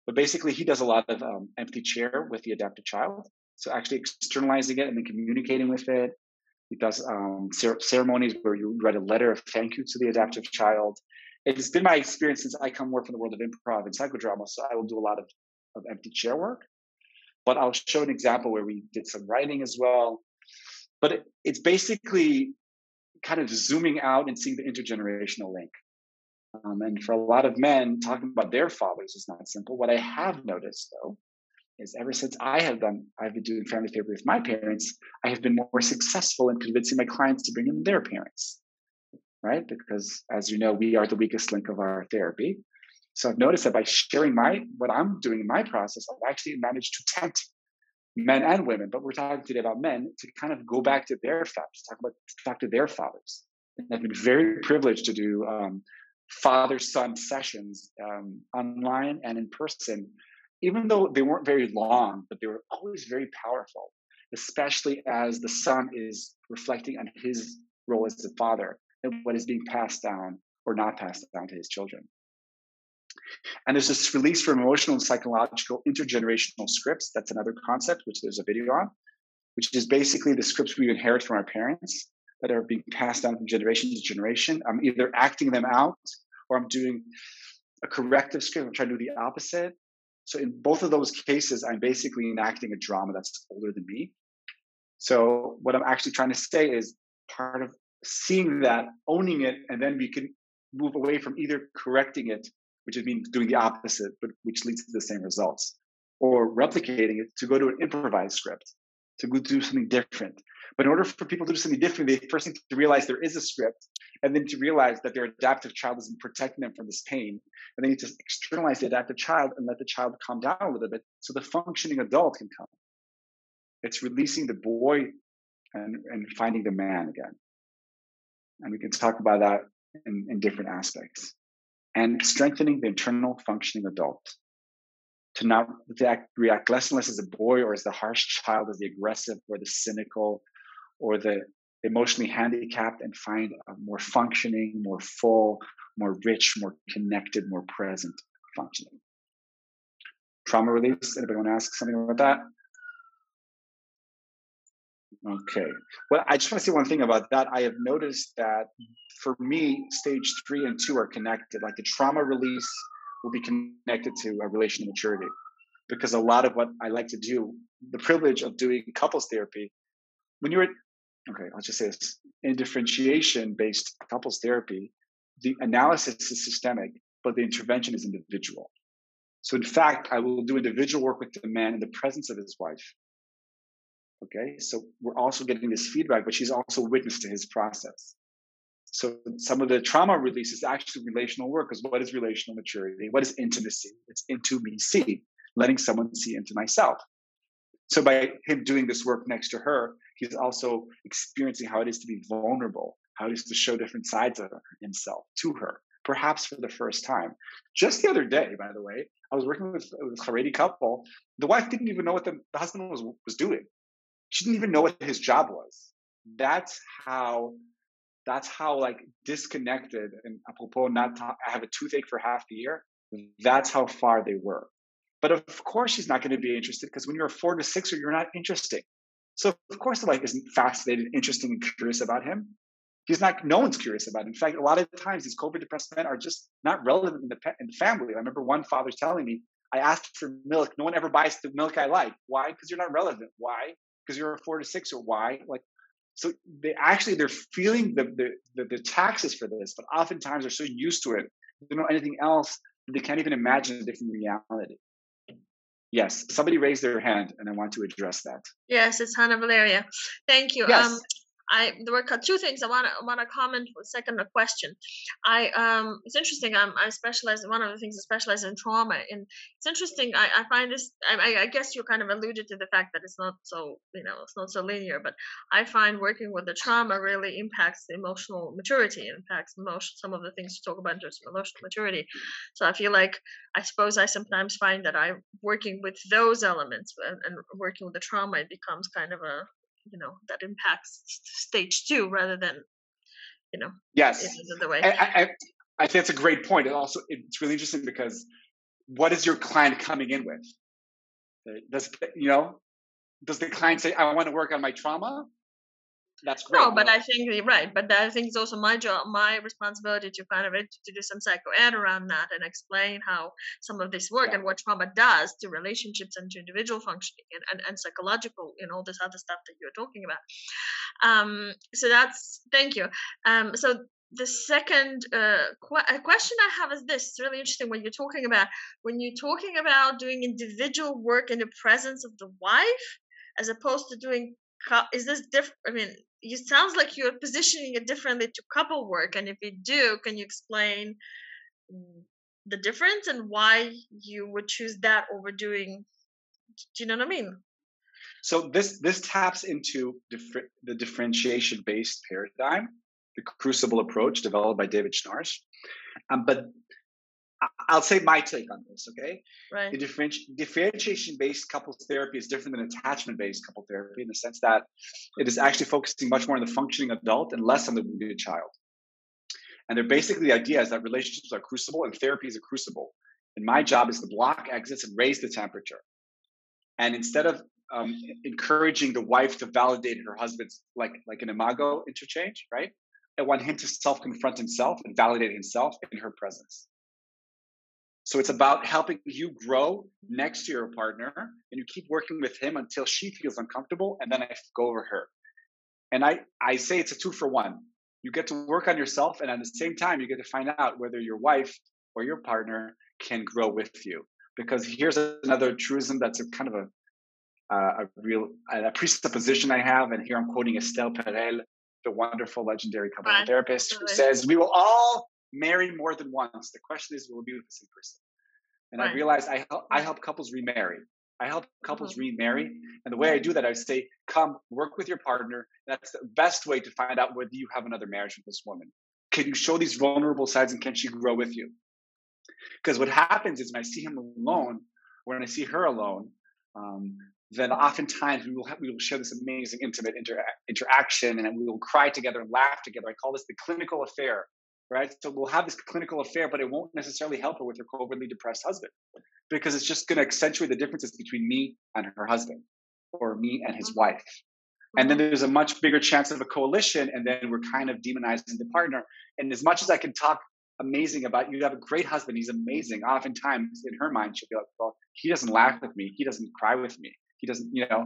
But basically, he does a lot of um, empty chair with the adaptive child. So actually externalizing it and then communicating with it. He does um, ceremonies where you write a letter of thank you to the adaptive child it's been my experience since I come more from the world of improv and psychodrama. So I will do a lot of, of empty chair work. But I'll show an example where we did some writing as well. But it, it's basically kind of zooming out and seeing the intergenerational link. Um, and for a lot of men, talking about their fathers is not simple. What I have noticed, though, is ever since I have done, I've been doing family therapy with my parents, I have been more successful in convincing my clients to bring in their parents right? Because as you know, we are the weakest link of our therapy. So I've noticed that by sharing my what I'm doing in my process, I've actually managed to tempt men and women, but we're talking today about men to kind of go back to their fathers, talk about talk to their fathers. And I've been very privileged to do um, father-son sessions um, online and in person, even though they weren't very long, but they were always very powerful, especially as the son is reflecting on his role as a father and what is being passed down or not passed down to his children. And there's this release from emotional and psychological intergenerational scripts. That's another concept, which there's a video on, which is basically the scripts we inherit from our parents that are being passed down from generation to generation. I'm either acting them out or I'm doing a corrective script. I'm trying to do the opposite. So in both of those cases, I'm basically enacting a drama that's older than me. So what I'm actually trying to say is part of seeing that, owning it, and then we can move away from either correcting it, which would mean doing the opposite, but which leads to the same results, or replicating it to go to an improvised script, to go do something different. But in order for people to do something different, they first need to realize there is a script, and then to realize that their adaptive child isn't protecting them from this pain. And they need to externalize the adaptive child and let the child calm down a little bit so the functioning adult can come. It's releasing the boy and, and finding the man again. And we can talk about that in, in different aspects. And strengthening the internal functioning adult to not react, react less and less as a boy or as the harsh child, as the aggressive or the cynical or the emotionally handicapped and find a more functioning, more full, more rich, more connected, more present functioning. Trauma release. Anybody want to ask something about that? Okay. Well, I just want to say one thing about that. I have noticed that for me, stage three and two are connected. Like the trauma release will be connected to a relational maturity. Because a lot of what I like to do, the privilege of doing couples therapy, when you're okay, I'll just say this in differentiation based couples therapy, the analysis is systemic, but the intervention is individual. So, in fact, I will do individual work with the man in the presence of his wife. Okay, so we're also getting this feedback, but she's also witness to his process. So, some of the trauma release is actually relational work because what is relational maturity? What is intimacy? It's into me see, letting someone see into myself. So, by him doing this work next to her, he's also experiencing how it is to be vulnerable, how it is to show different sides of himself to her, perhaps for the first time. Just the other day, by the way, I was working with, a Haredi couple. The wife didn't even know what the, the husband was, was doing. She didn't even know what his job was. That's how that's how like disconnected and apropos not to, I have a toothache for half the year. That's how far they were. But of course she's not going to be interested because when you're a four to sixer, you're not interesting. So of course the wife isn't fascinated, interesting, and curious about him. He's not. No one's curious about. Him. In fact, a lot of times these covert depressed men are just not relevant in the in the family. I remember one father telling me, "I asked for milk. No one ever buys the milk I like. Why? Because you're not relevant. Why? Because you're a four to six, or why? Like, so they actually they're feeling the the, the, the taxes for this, but oftentimes they're so used to it, they don't know anything else. They can't even imagine a different reality. Yes, somebody raised their hand, and I want to address that. Yes, it's Hannah Valeria. Thank you. Yes. Um, I there were two things I want to want to comment. Second, a question. I um, it's interesting. I'm I specialize. In one of the things I specialize in trauma, and it's interesting. I, I find this. I, I guess you kind of alluded to the fact that it's not so you know it's not so linear. But I find working with the trauma really impacts the emotional maturity. It impacts emotion. Some of the things you talk about in terms of emotional maturity. So I feel like I suppose I sometimes find that I'm working with those elements and, and working with the trauma. It becomes kind of a you know that impacts stage two rather than you know yes. the way. I, I, I think that's a great point. It also it's really interesting because what is your client coming in with? Does you know does the client say i want to work on my trauma that's great. No, but I think you're right. But I think it's also my job, my responsibility to kind of to do some psycho ed around that and explain how some of this work yeah. and what trauma does to relationships and to individual functioning and, and, and psychological and all this other stuff that you're talking about. Um, so that's thank you. Um, so the second uh, qu- question I have is this: It's really interesting when you're talking about when you're talking about doing individual work in the presence of the wife, as opposed to doing is this different? I mean, it sounds like you're positioning it differently to couple work and if you do can you explain the difference and why you would choose that over doing do you know what i mean so this this taps into the differentiation based paradigm the crucible approach developed by david schnarch um, but I'll say my take on this, okay? Right. The differenti- differentiation based couples therapy is different than attachment based couple therapy in the sense that it is actually focusing much more on the functioning adult and less on the wounded child. And they're basically the idea is that relationships are crucible and therapy is a crucible. And my job is to block exits and raise the temperature. And instead of um, encouraging the wife to validate her husband's like like an imago interchange, right? I want him to self confront himself and validate himself in her presence. So it's about helping you grow next to your partner and you keep working with him until she feels uncomfortable and then I go over her. And I, I say it's a two for one. You get to work on yourself and at the same time you get to find out whether your wife or your partner can grow with you. Because here's another truism that's a kind of a uh, a real a presupposition I have, and here I'm quoting Esther Perel, the wonderful legendary couple therapist, who says, "We will all marry more than once. The question is, will we be with the same person?" And right. I realized I help, I help couples remarry. I help couples mm-hmm. remarry, and the way I do that, I say, "Come work with your partner. That's the best way to find out whether you have another marriage with this woman. Can you show these vulnerable sides, and can she grow with you?" Because what happens is when I see him alone, when I see her alone, um, then oftentimes we will have, we will share this amazing intimate inter- interaction and we will cry together and laugh together. I call this the clinical affair, right? So we'll have this clinical affair, but it won't necessarily help her with her covertly depressed husband because it's just going to accentuate the differences between me and her husband or me and his mm-hmm. wife. And then there's a much bigger chance of a coalition, and then we're kind of demonizing the partner. And as much as I can talk amazing about you have a great husband, he's amazing. Oftentimes in her mind, she'll be like, Well, he doesn't laugh with me, he doesn't cry with me he doesn't, you know,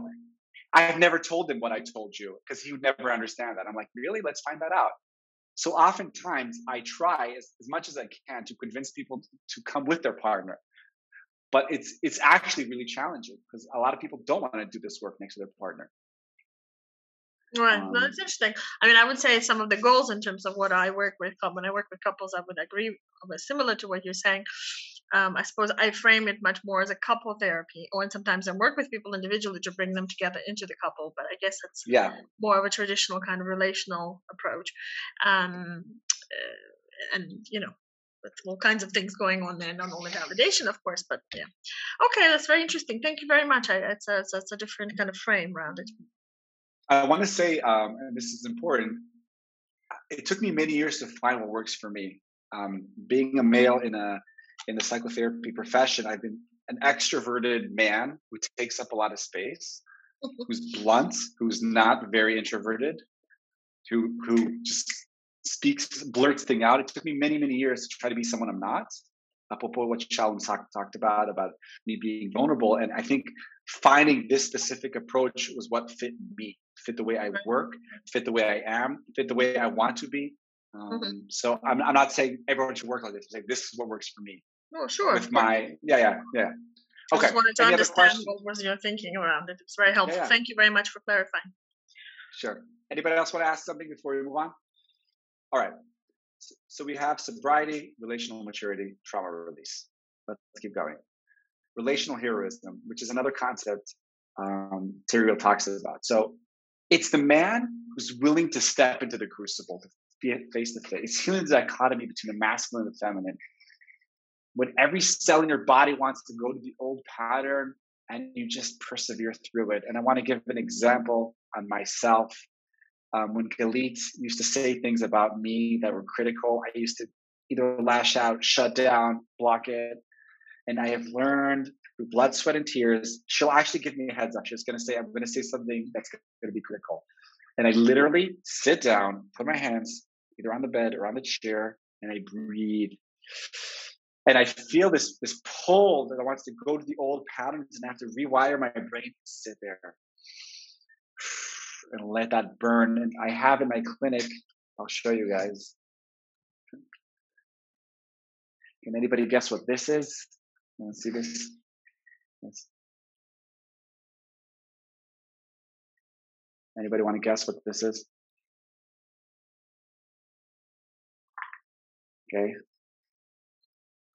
I've never told him what I told you because he would never understand that. I'm like, really? Let's find that out. So oftentimes I try as, as much as I can to convince people to come with their partner. But it's it's actually really challenging because a lot of people don't want to do this work next to their partner. Right, um, that's interesting. I mean, I would say some of the goals in terms of what I work with when I work with couples, I would agree similar to what you're saying um, I suppose I frame it much more as a couple therapy, or and sometimes I work with people individually to bring them together into the couple. But I guess it's yeah. more of a traditional kind of relational approach, um, uh, and you know, with all kinds of things going on there, not only validation, of course, but yeah. Okay, that's very interesting. Thank you very much. I, it's a, it's a different kind of frame around it. I want to say, um, and this is important. It took me many years to find what works for me. Um, being a male in a in the psychotherapy profession, I've been an extroverted man who takes up a lot of space, who's blunt, who's not very introverted, who who just speaks, blurts thing out. It took me many, many years to try to be someone I'm not. Apropos what Shalom talk, talked about, about me being vulnerable. And I think finding this specific approach was what fit me, fit the way I work, fit the way I am, fit the way I want to be. Mm-hmm. Um, mm-hmm. So I'm, I'm not saying everyone should work like this. Like this is what works for me. Oh, sure. With my yeah, yeah, yeah. Okay. I just wanted to Any understand what was your thinking around it. It's very helpful. Yeah, yeah. Thank you very much for clarifying. Sure. Anybody else want to ask something before we move on? All right. So we have sobriety, relational maturity, trauma release. Let's keep going. Relational heroism, which is another concept um, Terry talks about. So it's the man who's willing to step into the crucible, to face to face. Healing the dichotomy between the masculine and the feminine. When every cell in your body wants to go to the old pattern and you just persevere through it. And I want to give an example on myself. Um, when Galit used to say things about me that were critical, I used to either lash out, shut down, block it. And I have learned through blood, sweat, and tears, she'll actually give me a heads up. She's going to say, I'm going to say something that's going to be critical. And I literally sit down, put my hands either on the bed or on the chair, and I breathe. And I feel this this pull that I wants to go to the old patterns and I have to rewire my brain to sit there and let that burn. And I have in my clinic, I'll show you guys. Can anybody guess what this is? See this? Yes. Anybody want to guess what this is? Okay.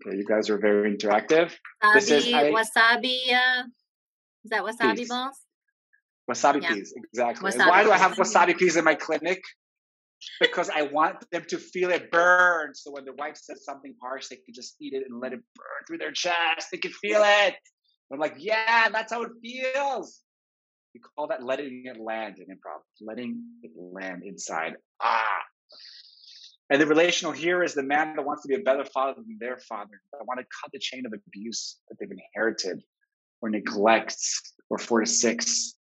Okay, you guys are very interactive. Wasabi, this is I, wasabi. Uh, is that wasabi peas. balls? Wasabi yeah. peas, exactly. Wasabi why do I have wasabi peas in my clinic? Because I want them to feel it burn. So when the wife says something harsh, they can just eat it and let it burn through their chest. They can feel it. I'm like, yeah, that's how it feels. We call that letting it land in improv, letting it land inside. Ah. And the relational here is the man that wants to be a better father than their father, that want to cut the chain of abuse that they've inherited or neglects or four to six.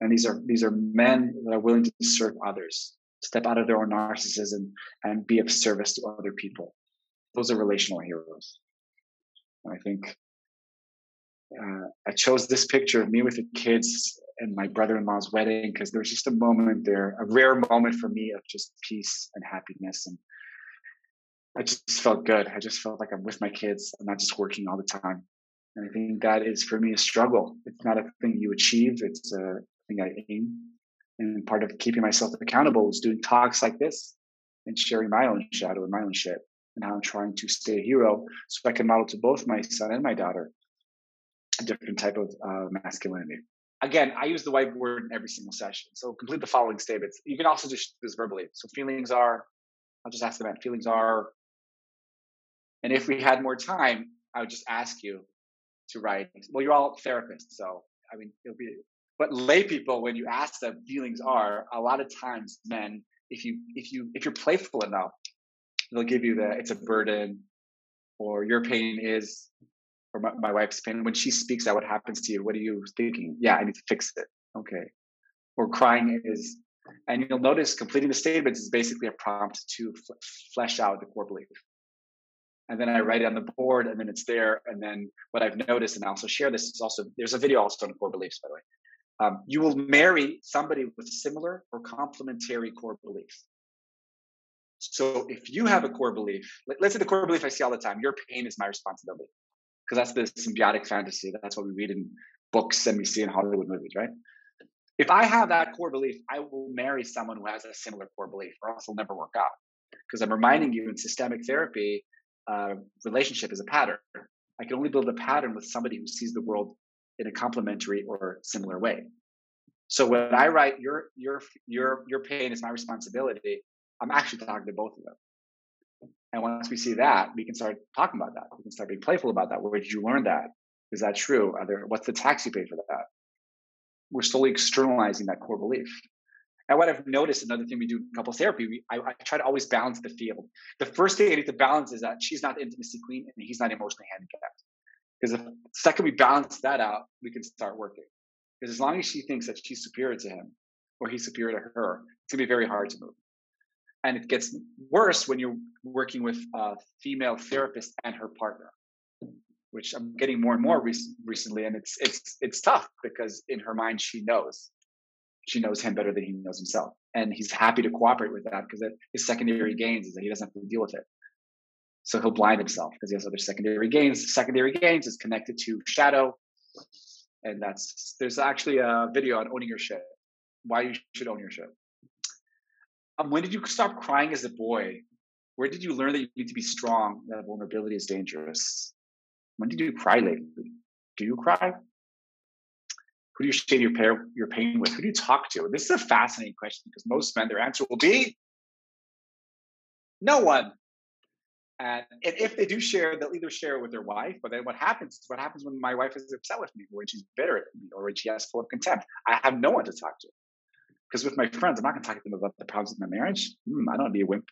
And these are these are men that are willing to serve others, step out of their own narcissism and be of service to other people. Those are relational heroes. And I think uh, I chose this picture of me with the kids and my brother-in-law's wedding because there was just a moment there, a rare moment for me of just peace and happiness, and I just felt good. I just felt like I'm with my kids. I'm not just working all the time, and I think that is for me a struggle. It's not a thing you achieve; it's a thing I aim. And part of keeping myself accountable is doing talks like this and sharing my own shadow and my own shit and how I'm trying to stay a hero so I can model to both my son and my daughter different type of uh, masculinity. Again, I use the whiteboard in every single session. So complete the following statements. You can also just do this verbally. So feelings are, I'll just ask the man, feelings are, and if we had more time, I would just ask you to write. Well, you're all therapists, so I mean, it'll be. But lay people, when you ask them, feelings are a lot of times men. If you if you if you're playful enough, they'll give you the it's a burden, or your pain is or my, my wife's pain. When she speaks out, what happens to you? What are you thinking? Yeah, I need to fix it. Okay. Or crying is, and you'll notice completing the statements is basically a prompt to flesh out the core belief. And then I write it on the board, and then it's there. And then what I've noticed, and I also share this, is also there's a video also on core beliefs, by the way. Um, you will marry somebody with similar or complementary core beliefs. So if you have a core belief, let's say the core belief I see all the time, your pain is my responsibility because that's the symbiotic fantasy. That's what we read in books and we see in Hollywood movies, right? If I have that core belief, I will marry someone who has a similar core belief, or else it'll never work out. Because I'm reminding you in systemic therapy, uh, relationship is a pattern. I can only build a pattern with somebody who sees the world in a complementary or similar way. So when I write your your your your pain is my responsibility, I'm actually talking to both of them. And once we see that, we can start talking about that. We can start being playful about that. Where did you learn that? Is that true? Are there, what's the tax you pay for that? We're slowly externalizing that core belief. And what I've noticed, another thing we do in couples therapy, we, I, I, try to always balance the field. The first thing I need to balance is that she's not the intimacy queen and he's not emotionally handicapped. Because the second we balance that out, we can start working. Because as long as she thinks that she's superior to him or he's superior to her, it's gonna be very hard to move and it gets worse when you're working with a female therapist and her partner which i'm getting more and more rec- recently and it's it's it's tough because in her mind she knows. She knows him better than he knows himself and he's happy to cooperate with that because his secondary gains is that he doesn't have to deal with it. So he'll blind himself because he has other secondary gains. Secondary gains is connected to shadow and that's there's actually a video on owning your shit. Why you should own your shit um, when did you stop crying as a boy? Where did you learn that you need to be strong, that vulnerability is dangerous? When did you cry lately? Do you cry? Who do you share your, pair, your pain with? Who do you talk to? This is a fascinating question because most men, their answer will be no one. And if they do share, they'll either share it with their wife, but then what happens? Is what happens when my wife is upset with me, or when she's bitter at me, or when she has full of contempt? I have no one to talk to. Because with my friends, I'm not going to talk to them about the problems with my marriage. Mm, I don't want to be a wimp.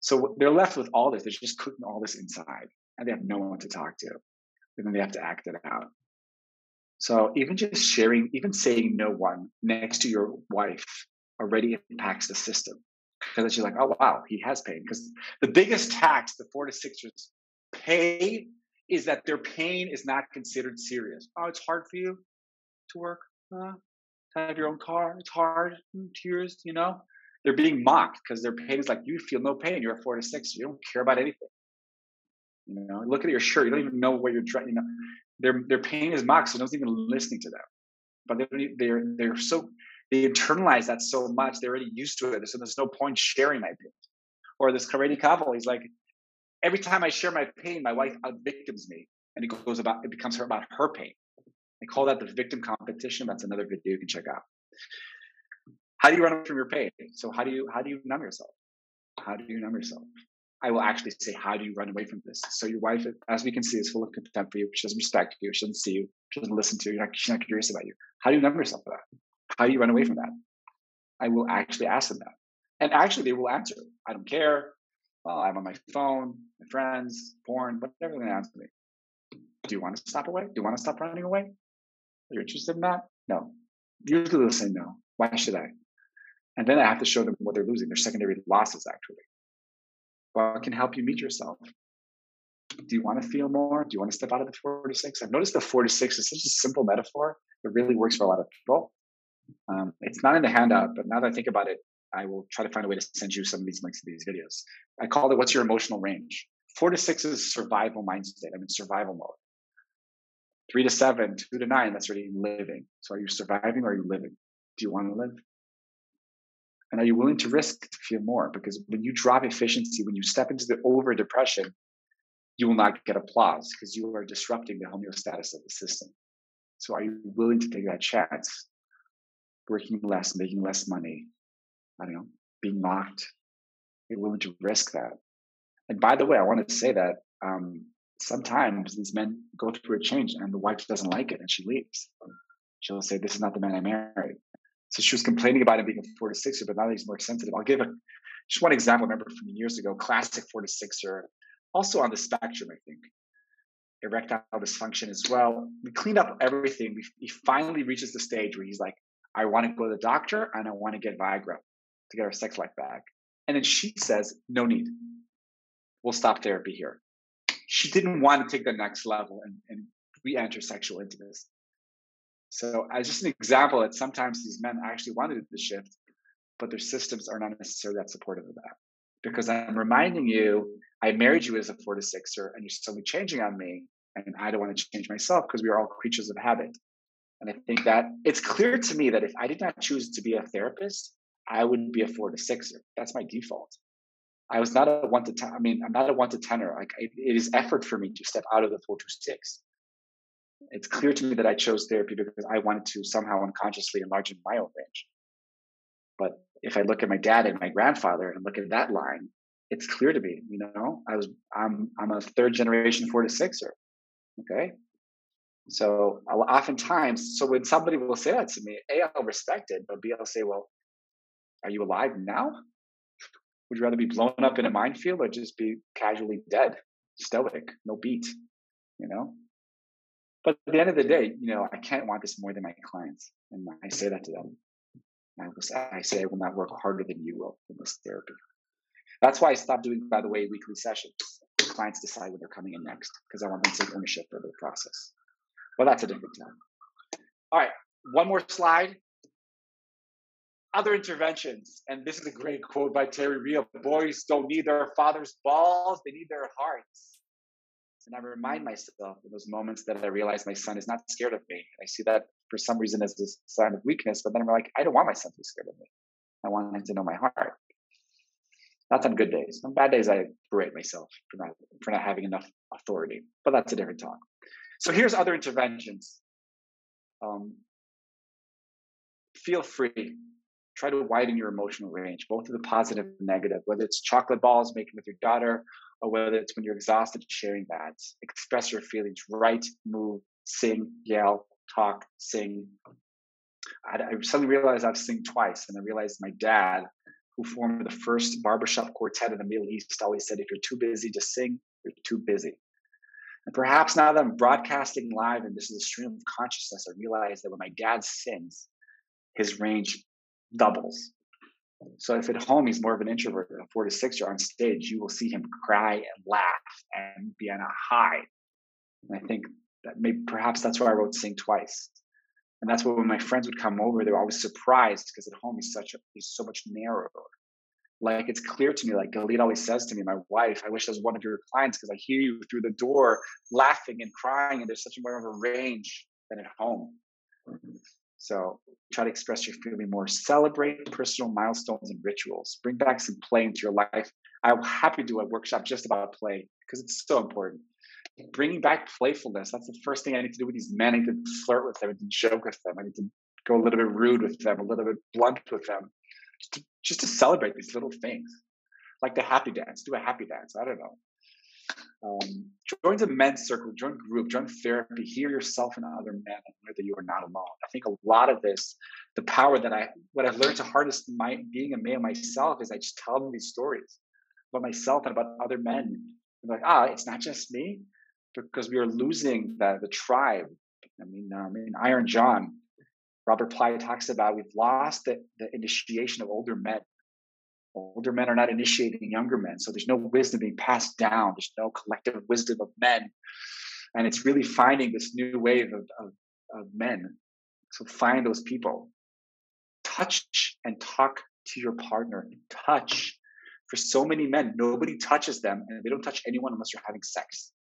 So they're left with all this. They're just cooking all this inside, and they have no one to talk to. And then they have to act it out. So even just sharing, even saying no one next to your wife already impacts the system. Because you're like, oh wow, he has pain. Because the biggest tax the four to sixers pay is that their pain is not considered serious. Oh, it's hard for you to work. Uh, have your own car. It's hard. Mm, tears, you know. They're being mocked because their pain is like you feel no pain. You're a four to six. You don't care about anything. You know, look at your shirt. You don't even know what you're trying. You know, their their pain is mocked, so no one's even listening to them. But they're they're they're so they internalize that so much. They're already used to it. So there's no point sharing my pain. Or this Haredi couple, he's like, every time I share my pain, my wife victims me, and it goes about it becomes her about her pain. I call that the victim competition. That's another video you can check out. How do you run from your pain? So how do you how do you numb yourself? How do you numb yourself? I will actually say, how do you run away from this? So your wife, as we can see, is full of contempt for you. She doesn't respect you. She doesn't see you. She doesn't listen to you. Not, she's not curious about you. How do you numb yourself for that? How do you run away from that? I will actually ask them that. And actually, they will answer. I don't care. Well, I'm on my phone, my friends, porn, whatever they answer me. Do you want to stop away? Do you want to stop running away? Are you interested in that? No. Usually they'll say no. Why should I? And then I have to show them what they're losing, their secondary losses actually. What can help you meet yourself? Do you want to feel more? Do you want to step out of the four to six? I've noticed the four to six is such a simple metaphor. It really works for a lot of people. Um, it's not in the handout, but now that I think about it, I will try to find a way to send you some of these links to these videos. I call it "What's your emotional range?" Four to six is survival mind state. I'm in survival mode. Three to seven, two to nine, that's already living. So are you surviving or are you living? Do you want to live? And are you willing to risk to feel more? Because when you drop efficiency, when you step into the covert depression, you will not get applause because you are disrupting the homeostasis of the system. So are you willing to take that chance? Working less, making less money, I don't know, being mocked. Are You're willing to risk that. And by the way, I want to say that um, sometimes these men go through a change and the wife doesn't like it and she leaves. She'll say, This is not the man I married. So she was complaining about him being a four to sixer, but now he's more sensitive. I'll give a just one example. I remember from years ago, classic four to sixer, also on the spectrum, I think. Erectile dysfunction as well. We cleaned up everything. he finally reaches the stage where he's like, I want to go to the doctor and I want to get Viagra to get our sex life back. And then she says, No need. We'll stop therapy here she didn't want to take the next level and, and re-enter sexual intimacy. So as just an example that sometimes these men actually wanted the shift, but their systems are not necessarily that supportive of that. Because I'm reminding you, I married you as a four to sixer, and you're suddenly changing on me, and I don't want to change myself because we are all creatures of habit. And I think that it's clear to me that if I did not choose to be a therapist, I would be a four to sixer. That's my default. I was not a one to ten. I mean, I'm not a one to tenor. Like it, it is effort for me to step out of the four to six. It's clear to me that I chose therapy because I wanted to somehow unconsciously enlarge in my own range. But if I look at my dad and my grandfather and look at that line, it's clear to me. You know, I was I'm I'm a third generation four to sixer. Okay, so oftentimes, so when somebody will say that to me, A, I'll respect it, but B, I'll say, well, are you alive now? Would you rather be blown up in a minefield or just be casually dead, stoic, no beat? You know? But at the end of the day, you know, I can't want this more than my clients. And I say that to them. I, I say I will not work harder than you will in this therapy. That's why I stopped doing, by the way, weekly sessions. Clients decide when they're coming in next because I want them to take ownership of the process. Well, that's a different time. All right, one more slide other interventions. And this is a great quote by Terry Real boys don't need their father's balls, they need their hearts. And I remind myself in those moments that I realize my son is not scared of me. I see that for some reason as a sign of weakness, but then I'm like, I don't want my son to be scared of me. I want him to know my heart. That's on good days. On bad days, I berate myself for not for not having enough authority. But that's a different talk. So here's other interventions. Um, feel free try to widen your emotional range, both of the positive and negative, whether it's chocolate balls making with your daughter or whether it's when you're exhausted sharing that. Express your feelings, write, move, sing, yell, talk, sing. I, I suddenly realized I've sing twice, and I realized my dad, who formed the first barbershop quartet in the Middle East, always said, if you're too busy to sing, you're too busy. And perhaps now that I'm broadcasting live and this is a stream of consciousness, I realize that when my dad sings, his range doubles. So if at home he's more of an introvert, a four to six year on stage, you will see him cry and laugh and be on a high. And I think that maybe perhaps that's why I wrote Sing Twice. And that's why when my friends would come over, they were always surprised because at home he's such a, he's so much narrower. Like it's clear to me, like Galit always says to me, my wife, I wish I was one of your clients because I hear you through the door laughing and crying, and there's such more of a range than at home. So try to express your feeling more. Celebrate personal milestones and rituals. Bring back some play into your life. I will happy do a workshop just about play because it's so important. Bringing back playfulness. That's the first thing I need to do with these men. I need to flirt with them. I need to joke with them. I need to go a little bit rude with them, a little bit blunt with them, just to, just to celebrate these little things. Like the happy dance. Do a happy dance. I don't know. Um, join the men's circle, join group, join therapy, hear yourself and other men and know that you are not alone. I think a lot of this, the power that I, what I've learned to hardest my, being a male myself is I just tell them these stories about myself and about other men. Like, ah, it's not just me because we are losing the, the tribe. I mean, um, in Iron John, Robert Bly talks about we've lost the, the initiation of older men. Older men are not initiating younger men. So there's no wisdom being passed down. There's no collective wisdom of men. And it's really finding this new wave of, of, of men. So find those people. Touch and talk to your partner. Touch. For so many men, nobody touches them and they don't touch anyone unless you're having sex.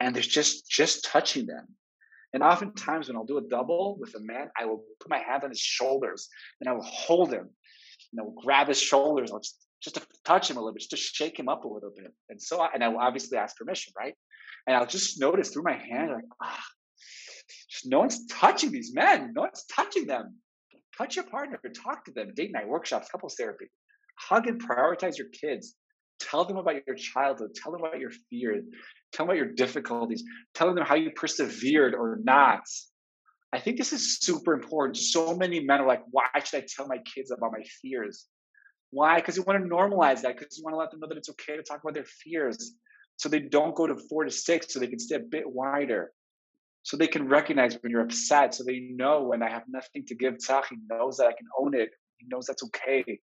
And there's just just touching them. And oftentimes when I'll do a double with a man, I will put my hand on his shoulders and I will hold him know, grab his shoulders, just, just to touch him a little bit, just to shake him up a little bit. And so, I, and I will obviously ask permission, right? And I'll just notice through my hand, like, ah, just no one's touching these men. No one's touching them. Touch your partner, talk to them, date night, workshops, couples therapy. Hug and prioritize your kids. Tell them about your childhood. Tell them about your fears. Tell them about your difficulties. Tell them how you persevered or not. I think this is super important. So many men are like, why should I tell my kids about my fears? Why? Because you want to normalize that, because you want to let them know that it's okay to talk about their fears. So they don't go to four to six, so they can stay a bit wider. So they can recognize when you're upset. So they know when I have nothing to give he knows that I can own it. He knows that's okay.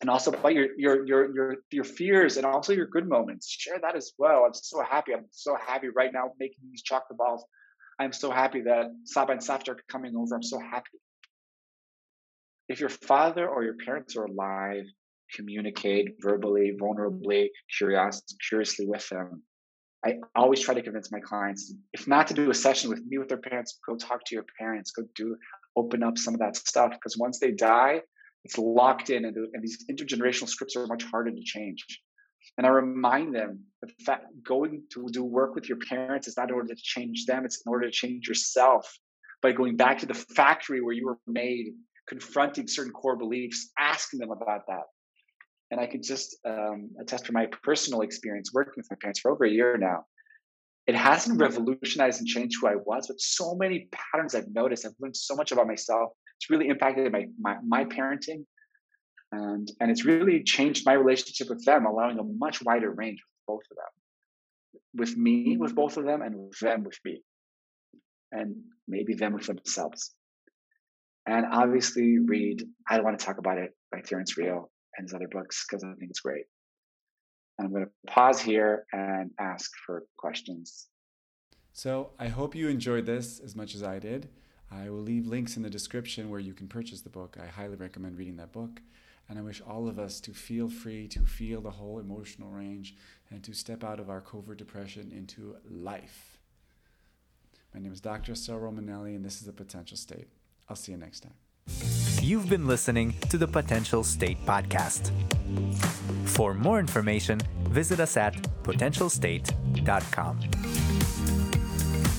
And also about your your your your your fears and also your good moments. Share that as well. I'm so happy. I'm so happy right now making these chocolate balls I'm so happy that Saba and Safta are coming over. I'm so happy. If your father or your parents are alive, communicate verbally, vulnerably, curious, curiously with them. I always try to convince my clients, if not to do a session with me with their parents, go talk to your parents, go do open up some of that stuff. Because once they die, it's locked in, and, and these intergenerational scripts are much harder to change. And I remind them the fact going to do work with your parents is not in order to change them, it's in order to change yourself. By going back to the factory where you were made, confronting certain core beliefs, asking them about that. And I can just um, attest from my personal experience working with my parents for over a year now. It hasn't revolutionized and changed who I was, but so many patterns I've noticed. I've learned so much about myself. It's really impacted my, my, my parenting, and and it's really changed my relationship with them allowing a much wider range with both of them. With me with mm-hmm. both of them and with them with me. And maybe them with themselves. And obviously read i don't want to talk about it by terrence real and his other books because i think it's great. And i'm going to pause here and ask for questions. So i hope you enjoyed this as much as i did. I will leave links in the description where you can purchase the book. I highly recommend reading that book. And I wish all of us to feel free to feel the whole emotional range and to step out of our covert depression into life. My name is Dr. Assael Romanelli, and this is The Potential State. I'll see you next time. You've been listening to the Potential State Podcast. For more information, visit us at potentialstate.com.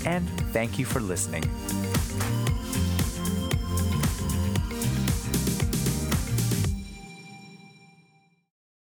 And thank you for listening.